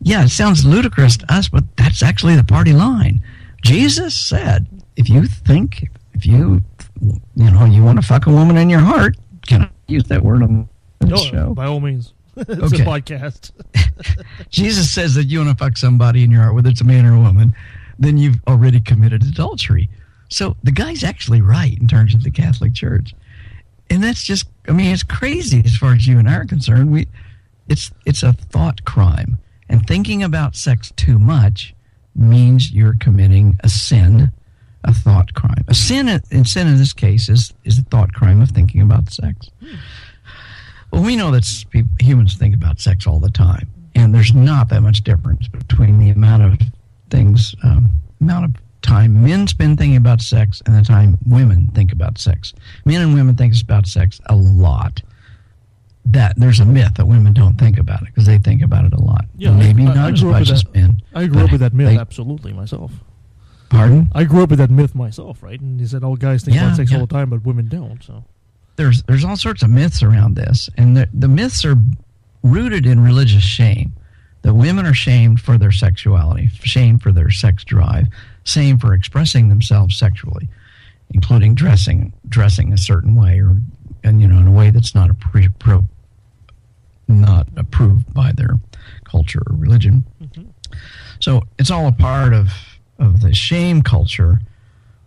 S13: yeah, it sounds ludicrous to us, but that's actually the party line. Jesus said, if you think, if you, you know, you want to fuck a woman in your heart, can I use that word on the
S1: Oh,
S13: show?
S1: by all means. it's
S13: Okay.
S1: a podcast.
S13: Jesus says that you want to fuck somebody in your heart, whether it's a man or a woman, then you've already committed adultery. So the guy's actually right in terms of the Catholic Church. And that's just I mean, it's crazy as far as you and I are concerned. We it's it's a thought crime. And thinking about sex too much means you're committing a sin, a thought crime. A sin in sin in this case is is a thought crime of thinking about sex. Well, we know that s- pe- humans think about sex all the time, and there's not that much difference between the amount of things, um, amount of time men spend thinking about sex and the time women think about sex. Men and women think about sex a lot. That there's a myth that women don't think about it because they think about it a lot.
S1: Yeah,
S13: maybe
S1: I,
S13: not
S1: I
S13: as
S1: up with
S13: much as
S1: that.
S13: men.
S1: I grew up with that myth
S13: they-
S1: absolutely myself.
S13: Pardon?
S1: I grew up with that myth myself, right? And he said all guys think
S13: Yeah,
S1: about sex
S13: yeah.
S1: all the time, but women don't. So
S13: there's there's all sorts of myths around this, and the, the myths are rooted in religious shame. That women are shamed for their sexuality, shamed for their sex drive, shamed for expressing themselves sexually, including dressing dressing a certain way or and you know in a way that's not appre- pro, not approved by their culture or religion. Mm-hmm. So it's all a part of of the shame culture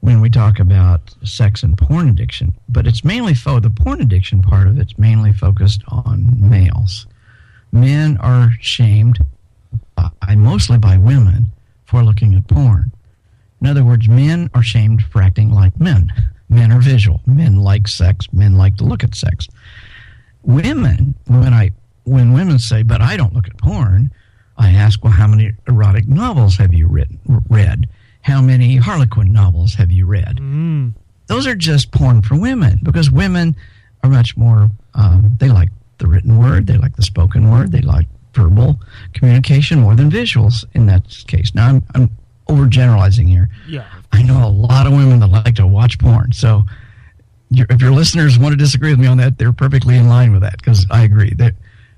S13: when we talk about sex and porn addiction, but it's mainly fo- the porn addiction part of it's mainly focused on males. Men are shamed by, mostly by women for looking at porn. In other words, men are shamed for acting like men. Men are visual. Men like sex. Men like to look at sex. Women, when I when women say, "But I don't look at porn," I ask, "Well, how many erotic novels have you written read? How many Harlequin novels have you read?" Those are just porn for women because women are much more. Um, they like the written word. They like the spoken word. They like verbal communication more than visuals. In that case, now I'm, I'm overgeneralizing here.
S1: Yeah.
S13: I know a lot of women that like to watch porn. So if your listeners want to disagree with me on that, they're perfectly in line with that because I agree. That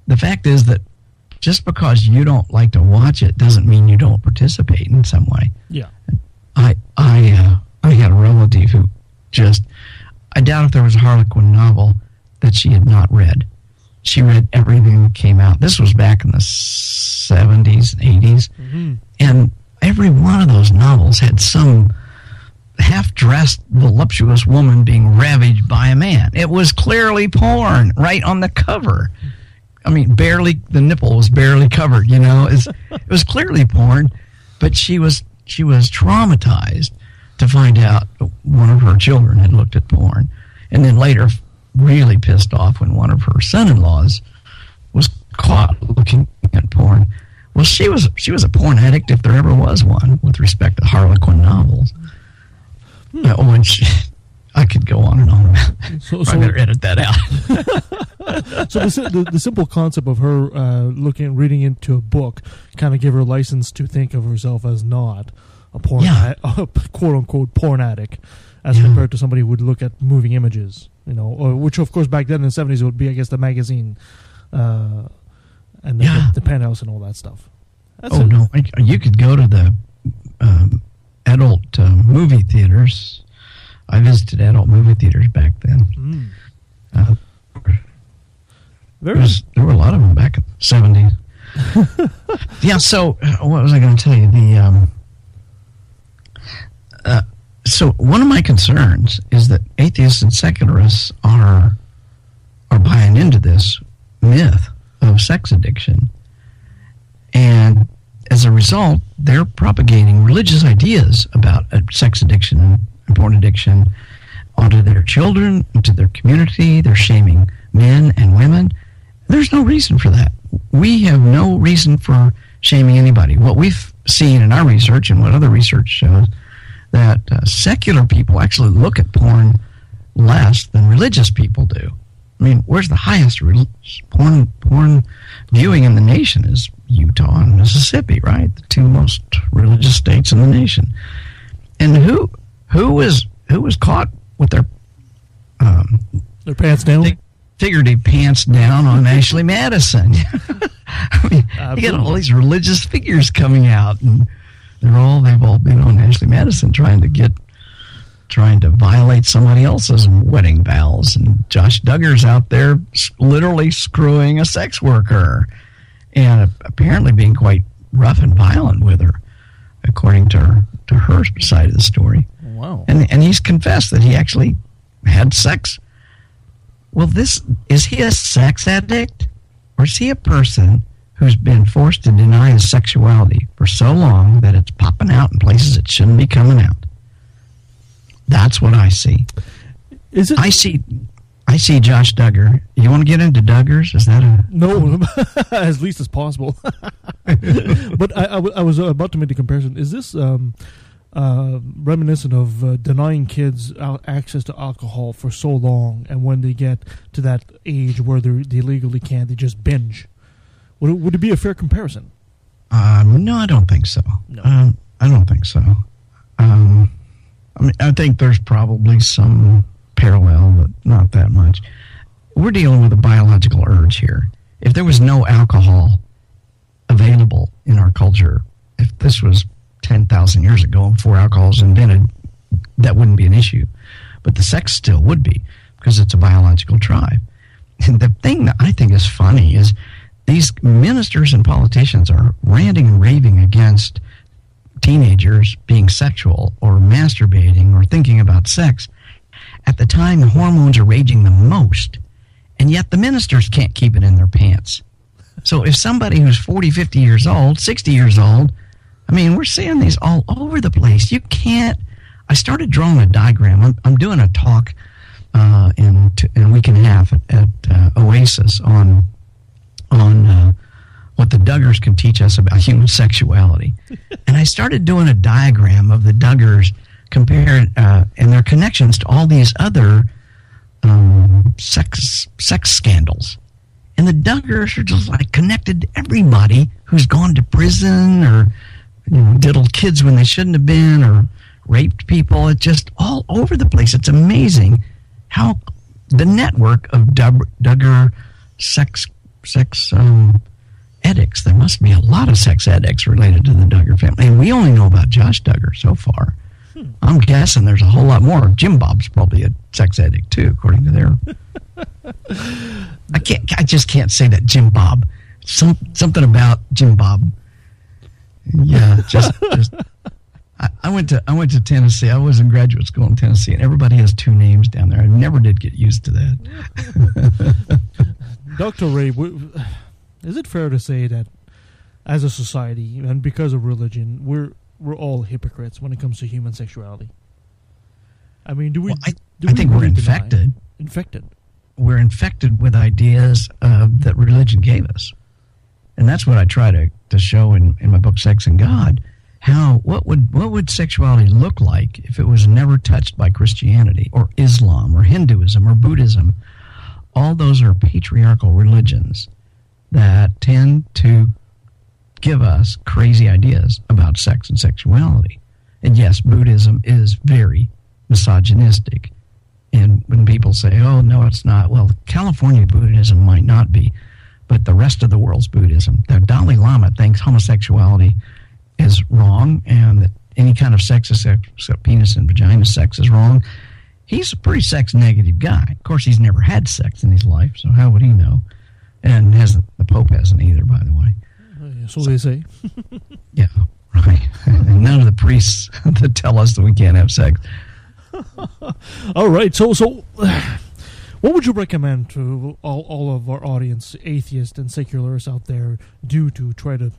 S13: the fact is that just because you don't like to watch it doesn't mean you don't participate in some way.
S1: yeah,
S13: I I uh, I had a relative who just I doubt if there was a Harlequin novel that she had not read. She read everything that came out. This was back in the seventies, eighties, and every one of those novels had some half-dressed, voluptuous woman being ravaged by a man. It was clearly porn right on the cover. I mean, barely the nipple was barely covered. You know, it's, it was clearly porn, but she was she was traumatized to find out one of her children had looked at porn, and then later really pissed off when one of her son-in-laws was caught looking at porn. Well, she was she was a porn addict if there ever was one with respect to Harlequin novels.
S1: Hmm.
S13: Uh, oh, and she, I could go on and on about. That.
S1: So-
S13: I
S1: so-
S13: better edit that out.
S1: so the, the the simple concept of her uh, looking reading into a book kind of gave her license to think of herself as not a porn
S13: Yeah.
S1: a, a quote unquote porn addict as compared to somebody who would look at moving images you know or, which of course back then in the 70s would be I guess the magazine uh, and the,
S13: Yeah.
S1: the, penthouse and all that stuff That's
S13: oh
S1: it.
S13: no, I, you could go to the um, adult uh, movie theaters. I visited adult movie theaters back then.
S1: Mm.
S13: Uh, there, was, there were a lot of them back in the seventies. yeah. So uh, what was I going to tell you? The um, uh, so one of my concerns is that atheists and secularists are are buying into this myth of sex addiction, and as a result, they're propagating religious ideas about uh, sex addiction porn addiction onto their children, into their community. They're shaming men and women. There's no reason for that. We have no reason for shaming anybody. What we've seen in our research and what other research shows that uh, secular people actually look at porn less than religious people do. I mean, where's the highest re- porn porn viewing in the nation? Is Utah and Mississippi, right? The two most religious states in the nation. And who who was who was caught with their um,
S1: their pants down?
S13: figurative pants down on Ashley Madison. I mean, you got all these religious figures coming out, and they're all they've all been on Ashley Madison trying to get trying to violate somebody else's wedding vows, and Josh Duggar's out there literally screwing a sex worker, and apparently being quite rough and violent with her, according to her, to her side of the story.
S1: Wow!
S13: And and he's confessed that he actually had sex well, this is he a sex addict, or is he a person who's been forced to deny his sexuality for so long that it's popping out in places it shouldn't be coming out? That's what I see.
S1: Is it?
S13: I see. I see Josh Duggar. You want to get into Duggars? Is that a
S1: no? as least as possible. but I, I, I, was about to make the comparison. Is this um, uh, reminiscent of uh, denying kids access to alcohol for so long, and when they get to that age where they legally can't, they just binge. Would it, would it be a fair comparison?
S13: Um, no, I don't think so.
S1: No.
S13: Um, I don't think so. Um, I mean, I think there's probably some parallel, but not that much. We're dealing with a biological urge here. If there was no alcohol available in our culture, if this was 10,000 years ago before alcohol was invented, that wouldn't be an issue. But the sex still would be because it's a biological drive. And the thing that I think is funny is these ministers and politicians are ranting and raving against teenagers being sexual or masturbating or thinking about sex at the time the hormones are raging the most. And yet the ministers can't keep it in their pants. So if somebody who's 40, 50 years old, 60 years old, I mean, we're seeing these all over the place. You can't. I started drawing a diagram. I'm, I'm doing a talk uh, in, t- in a week and a half at, at uh, Oasis on on uh, what the Duggars can teach us about human sexuality. and I started doing a diagram of the Duggars compared uh, and their connections to all these other um, sex sex scandals. And the Duggars are just like connected to everybody who's gone to prison or you know, diddled kids when they shouldn't have been or raped people. It's just all over the place. It's amazing how the network of Dub- Duggar sex sex um, addicts. There must be a lot of sex addicts related to the Duggar family, and we only know about Josh Duggar so far. Hmm. I'm guessing there's a whole lot more. Jim Bob's probably a sex addict too, according to their. I can't. I just can't say that Jim Bob. Some something about Jim Bob yeah, just, just I, I, went to I went to Tennessee. I was in graduate school in Tennessee, and everybody has two names down there. I never did get used to that.
S1: Dr. Ray, is it fair to say that as a society and because of religion, we're we're all hypocrites when it comes to human sexuality? I mean, do we?
S13: Well, I,
S1: do
S13: I we think really we're infected.
S1: Infected.
S13: We're infected with ideas uh, that religion gave us and that's what I try to, to show in, in my book Sex and God. How what would what would sexuality look like if it was never touched by Christianity or Islam or Hinduism or Buddhism? All those are patriarchal religions that tend to give us crazy ideas about sex and sexuality. And yes, Buddhism is very misogynistic. And when people say, oh, no, it's not, well, California Buddhism might not be but the rest of the world's Buddhism. The Dalai Lama thinks homosexuality is wrong and that any kind of sex except penis and vagina sex is wrong. He's a pretty sex negative guy. Of course, he's never had sex in his life, so how would he know? And hasn't the Pope hasn't either, by the way.
S1: Uh, so, so they say.
S13: yeah, right. and none of the priests that tell us that we can't have sex.
S1: All right, so so what would you recommend to all, all of our audience, atheists and secularists out there, do to try to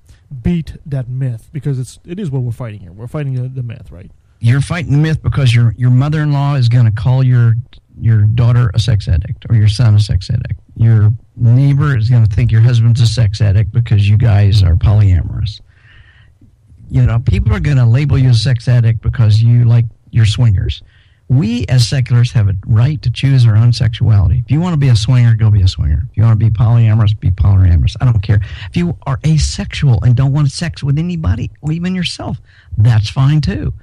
S1: beat that myth? Because it's it is what we're fighting here. We're fighting the, the myth, right?
S13: You're fighting the myth because your your mother in law is going to call your your daughter a sex addict or your son a sex addict. Your neighbor is going to think your husband's a sex addict because you guys are polyamorous. You know, people are going to label you a sex addict because you like your swingers we as seculars have a right to choose our own sexuality. If you want to be a swinger, go be a swinger. If you want to be polyamorous, be polyamorous. I don't care. If you are asexual and don't want sex with anybody, or even yourself, that's fine too.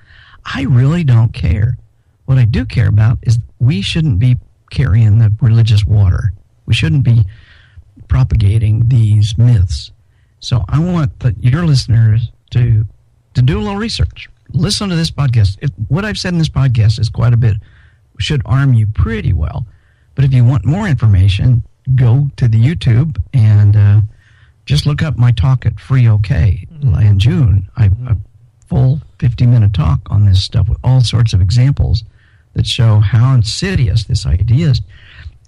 S13: I really don't care. What I do care about is we shouldn't be carrying the religious water. We shouldn't be propagating these myths. So I want the, your listeners to to do a little research. Listen to this podcast. If, what I've said in this podcast is quite a bit, should arm you pretty well. But if you want more information, go to the YouTube and uh, just look up my talk at Free OK mm-hmm. in June. I, a full 50 minute talk on this stuff with all sorts of examples that show how insidious this idea is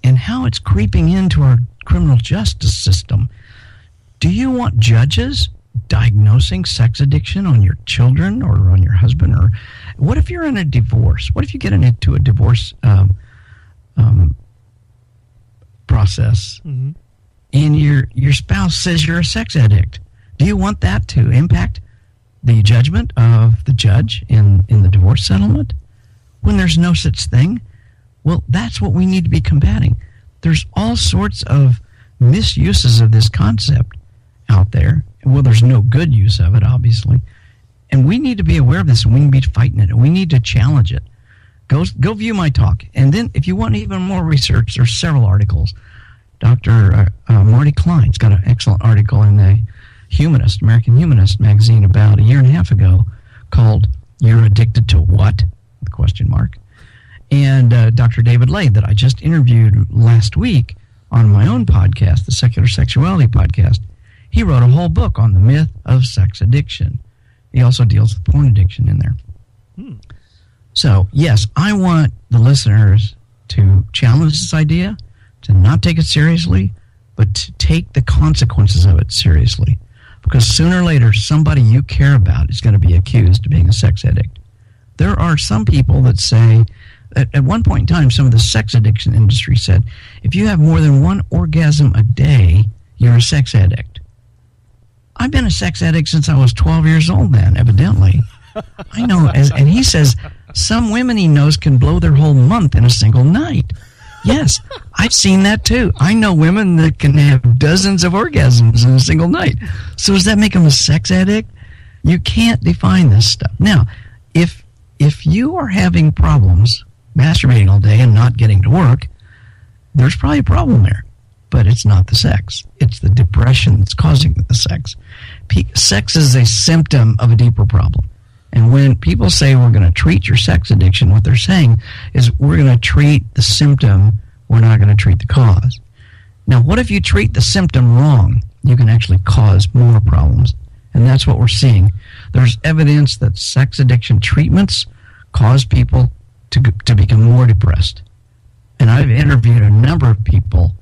S13: and how it's creeping into our criminal justice system. Do you want judges diagnosing sex addiction on your children or on your husband? Or what if you're in a divorce? What if you get into a divorce um, um, process mm-hmm. and your your spouse says you're a sex addict? Do you want that to impact the judgment of the judge in, in the divorce settlement when there's no such thing? Well, that's what we need to be combating. There's all sorts of misuses of this concept out there. Well, there's no good use of it, obviously. And we need to be aware of this and we need to be fighting it and we need to challenge it. Go, go view my talk. And then, if you want even more research, there's several articles. Dr. Uh, uh, Marty Klein's got an excellent article in the Humanist, American Humanist magazine about a year and a half ago called You're Addicted to What? Question mark. And uh, Dr. David Ley, that I just interviewed last week on my own podcast, the Secular Sexuality Podcast, he wrote a whole book on the myth of sex addiction. He also deals with porn addiction in there. Hmm. So, yes, I want the listeners to challenge this idea, to not take it seriously, but to take the consequences of it seriously. Because sooner or later, somebody you care about is going to be accused of being a sex addict. There are some people that say, at, at one point in time, some of the sex addiction industry said, if you have more than one orgasm a day, you're a sex addict. I've been a sex addict since I was 12 years old, then, evidently. I know. As, and he says some women he knows can blow their whole month in a single night. Yes, I've seen that too. I know women that can have dozens of orgasms in a single night. So does that make them a sex addict? You can't define this stuff. Now, if if you are having problems masturbating all day and not getting to work, there's probably a problem there but it's not the sex. It's the depression that's causing the sex. sex is a symptom of a deeper problem. And when people say we're going to treat your sex addiction, what they're saying is we're going to treat the symptom, we're not going to treat the cause. Now, what if you treat the symptom wrong? You can actually cause more problems. And that's what we're seeing. There's evidence that sex addiction treatments cause people to, to become more depressed. And I've interviewed a number of people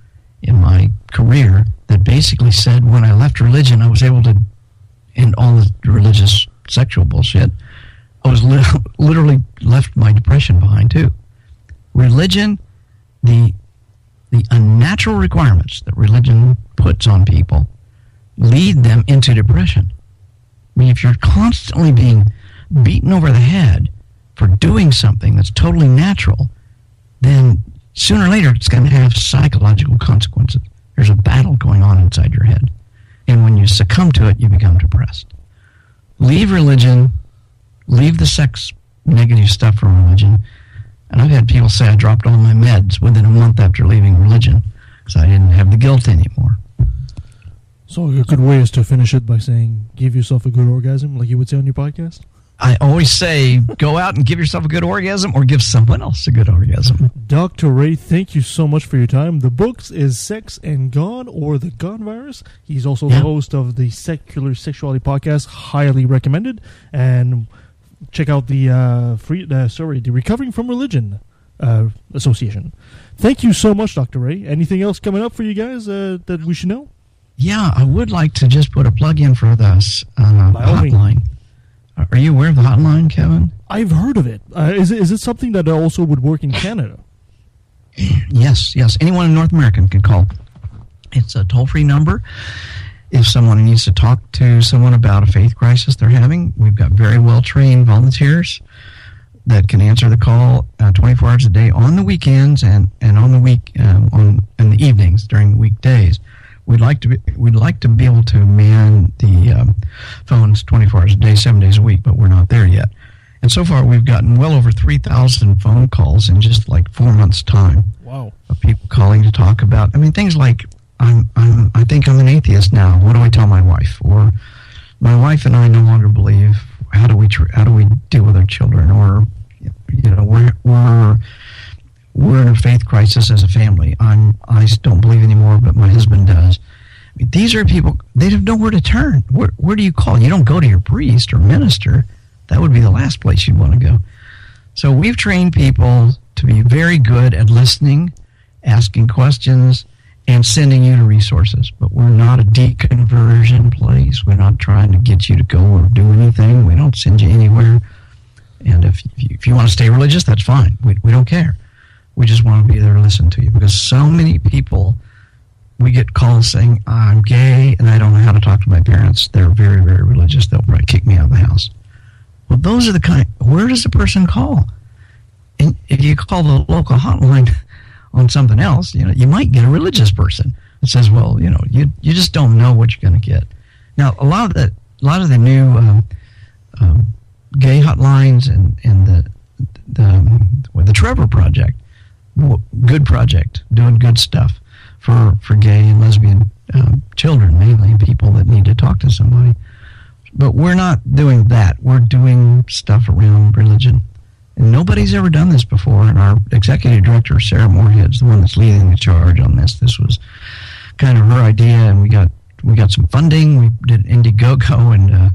S13: in my career that basically said when I left religion, I was able to end all the religious sexual bullshit. I was li- literally left my depression behind too. Religion, the the unnatural requirements that religion puts on people, lead them into depression. I mean, if you're constantly being beaten over the head for doing something that's totally natural, then sooner or later it's going to have psychological consequences. There's a battle going on inside your head. And when you succumb to it, you become depressed. Leave religion, leave the sex negative stuff from religion. And I've had people say I dropped all my meds within a month after leaving religion because I didn't have the guilt anymore.
S1: So a good way is to finish it by saying, give yourself a good orgasm, like you would say on your podcast?
S13: I always say, go out and give yourself a good orgasm or give someone else a good orgasm.
S1: Dr. Ray, thank you so much for your time. The books is Sex and God or The God Virus. He's also yeah. the host of the Secular Sexuality Podcast, highly recommended. And check out the uh, free, uh, sorry, the Recovering from Religion uh, Association. Thank you so much, Dr. Ray. Anything else coming up for you guys uh, that we should know?
S13: Yeah, I would like to just put a plug in for this uh, hotline. Are you aware of the hotline, Kevin?
S1: I've heard of it. Uh, is it. Is it something that also would work in Canada?
S13: yes, yes. Anyone in North America can call. It's a toll free number. If someone needs to talk to someone about a faith crisis they're having, we've got very well trained volunteers. that can answer the call uh, 24 hours a day on the weekends and, and on the week um, on in the evenings during the weekdays. We'd like to be we'd like to be able to man the um, phones 24 hours a day, seven days a week, but we're not there yet. And so far, we've gotten well over 3,000 phone calls in just like four months' time.
S11: Wow.
S13: Of people calling to talk about. I mean, things like I'm I'm I think I'm an atheist now. What do I tell my wife? Or my wife and I no longer believe. How do we tr- how do we deal with our children? Or you know, we're we're we're in a faith crisis as a family. I'm I don't believe anymore, but my husband does. I mean, these are people they have nowhere to turn. Where where do you call? You don't go to your priest or minister. That would be the last place you'd want to go. So we've trained people to be very good at listening, asking questions, and sending you to resources. But we're not a deconversion place. We're not trying to get you to go or do anything. We don't send you anywhere. And if, if, you, if you want to stay religious, that's fine. We, we don't care. We just want to be there to listen to you because so many people, we get calls saying, I'm gay and I don't know how to talk to my parents. They're very, very religious. They'll probably kick me out of the house. Well, those are the kind, where does the person call? And if you call the local hotline on something else, you know, you might get a religious person that says, well, you know, you, you just don't know what you're going to get. Now, a lot of the, a lot of the new um, um, gay hotlines and, and the, the, the Trevor Project, good project, doing good stuff for, for gay and lesbian um, children, mainly people that need to talk to somebody. But we're not doing that. We're doing stuff around religion. And nobody's ever done this before. And our executive director, Sarah Morehead's the one that's leading the charge on this. This was kind of her idea, and we got we got some funding. We did Indiegogo, and uh,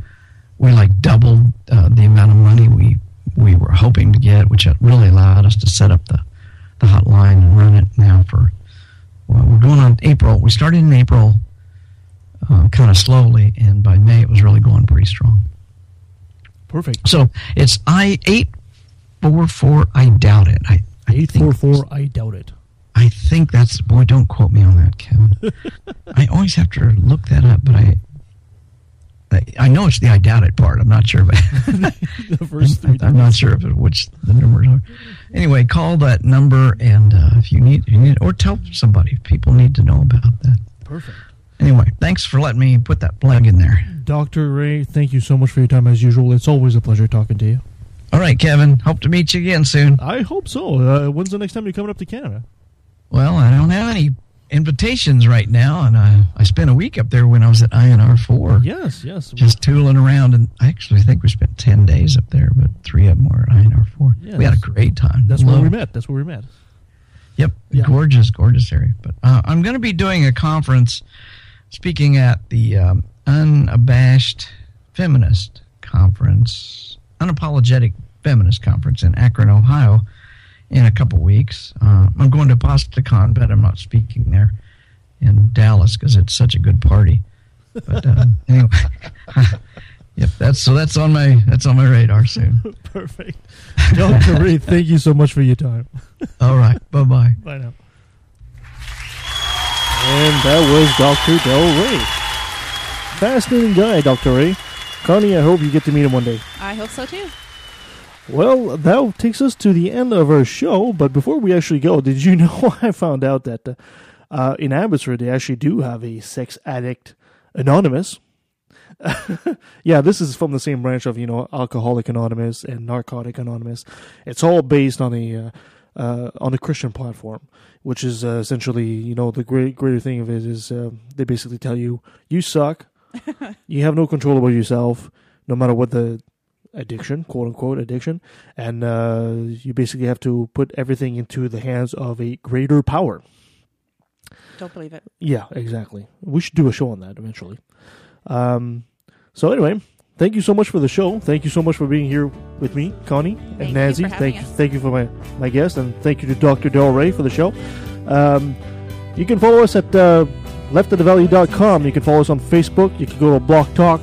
S13: we like doubled uh, the amount of money we we were hoping to get, which really allowed us to set up the the hotline and run it now for. Well, we're going on April. We started in April, uh, kind of slowly, and by May it was really going pretty strong.
S1: Perfect.
S13: So it's I eight four four. I doubt it. I, I
S11: eight four four. I doubt it.
S13: I think that's boy. Don't quote me on that, Kevin. I always have to look that up, but I. I, know it's the I doubt it part. I'm not sure, but
S11: the first three.
S13: I'm not sure if it, which the numbers are. Anyway, call that number, and uh, if you need, you need, or tell somebody. People need to know about that.
S11: Perfect.
S13: Anyway, thanks for letting me put that plug in there.
S11: Dr. Ray, thank you so much for your time as usual. It's always a pleasure talking to you.
S13: All right, Kevin. Hope to meet you again soon.
S11: I hope so. Uh, when's the next time you're coming up to Canada?
S13: Well, I don't have any invitations right now, and I, I spent a week up there when I was at INR 4.
S11: Yes, yes.
S13: Just tooling around, and I actually think we spent 10 days up there, but three of them were at INR 4.
S11: Yes.
S13: We had a great time.
S11: That's
S13: Love
S11: where we met. That's where we met.
S13: Yep,
S11: Yeah.
S13: gorgeous, gorgeous area. But uh, I'm going to be doing a conference, speaking at the um, Unabashed Feminist Conference, Unapologetic Feminist Conference in Akron, Ohio, in a couple weeks. Uh, I'm going to PastaCon, but I'm not speaking there in Dallas because it's such a good party. But uh, anyway, yep, that's so that's on my that's on my radar soon.
S11: Perfect. Dr. Ray, thank you so much for your time.
S13: All right, bye bye.
S11: Bye now.
S1: And that was Dr. Darrel Ray. Fascinating guy, Dr. Ray. Conny, I hope you get to meet him one day.
S2: I hope so too.
S1: Well, that takes us to the end of our show. But before we actually go, did you know I found out that uh, in Abbotsford they actually do have a sex addict anonymous? yeah, this is from the same branch of you know Alcoholic Anonymous and Narcotic Anonymous. It's all based on a uh, uh, on a Christian platform, which is uh, essentially you know the great greater thing of it is uh, they basically tell you you suck, you have no control over yourself, no matter what the addiction, quote unquote addiction, and uh, you basically have to put everything into the hands of a greater power.
S2: Don't believe it.
S1: Yeah, exactly. We should do a show on that eventually. Um, so anyway, thank you so much for the show. Thank you so much for being here with me, Conny and
S2: Thank you
S1: Nancy.
S2: having
S1: thank
S2: us.
S1: thank you for my my guest, and thank you to Dr. Darrel Ray for the show. Um, you can follow us at uh, leftofthevalley.com. You can follow us on Facebook. You can go to BlogTalk.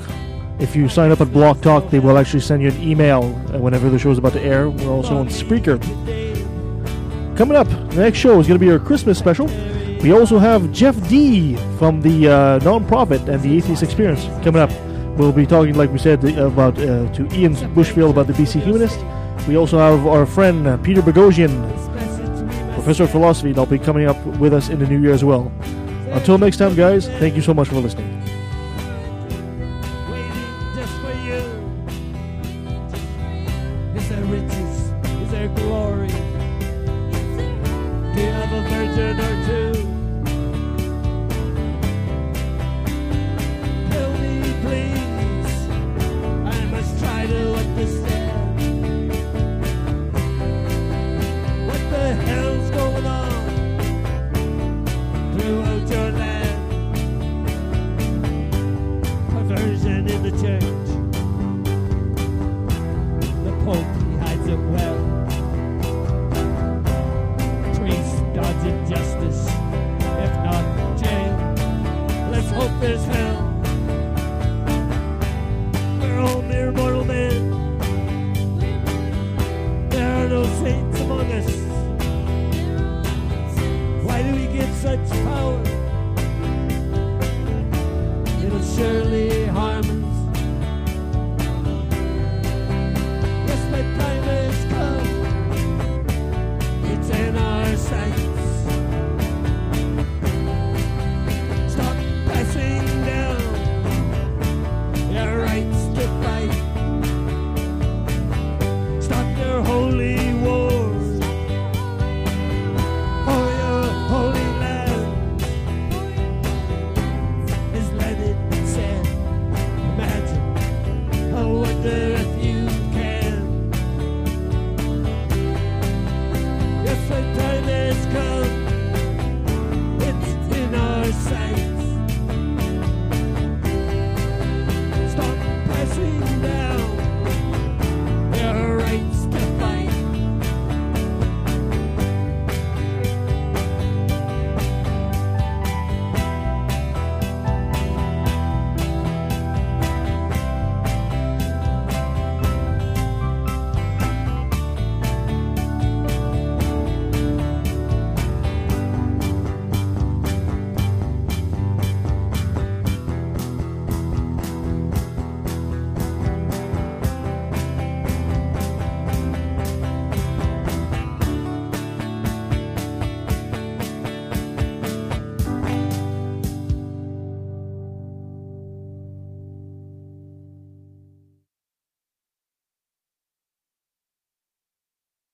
S1: If you sign up at BlogTalk, they will actually send you an email uh, whenever the show is about to air. We're also on Spreaker. Coming up, the next show is going to be our Christmas special. We also have Jeff Dee from the uh, nonprofit and the Atheist Experience coming up. We'll be talking, like we said, about uh, to Ian Bushfield about the BC Humanist, We also have our friend uh, Peter Boghossian, professor of philosophy, that'll be coming up with us in the new year as well. Until next time, guys, thank you so much for listening.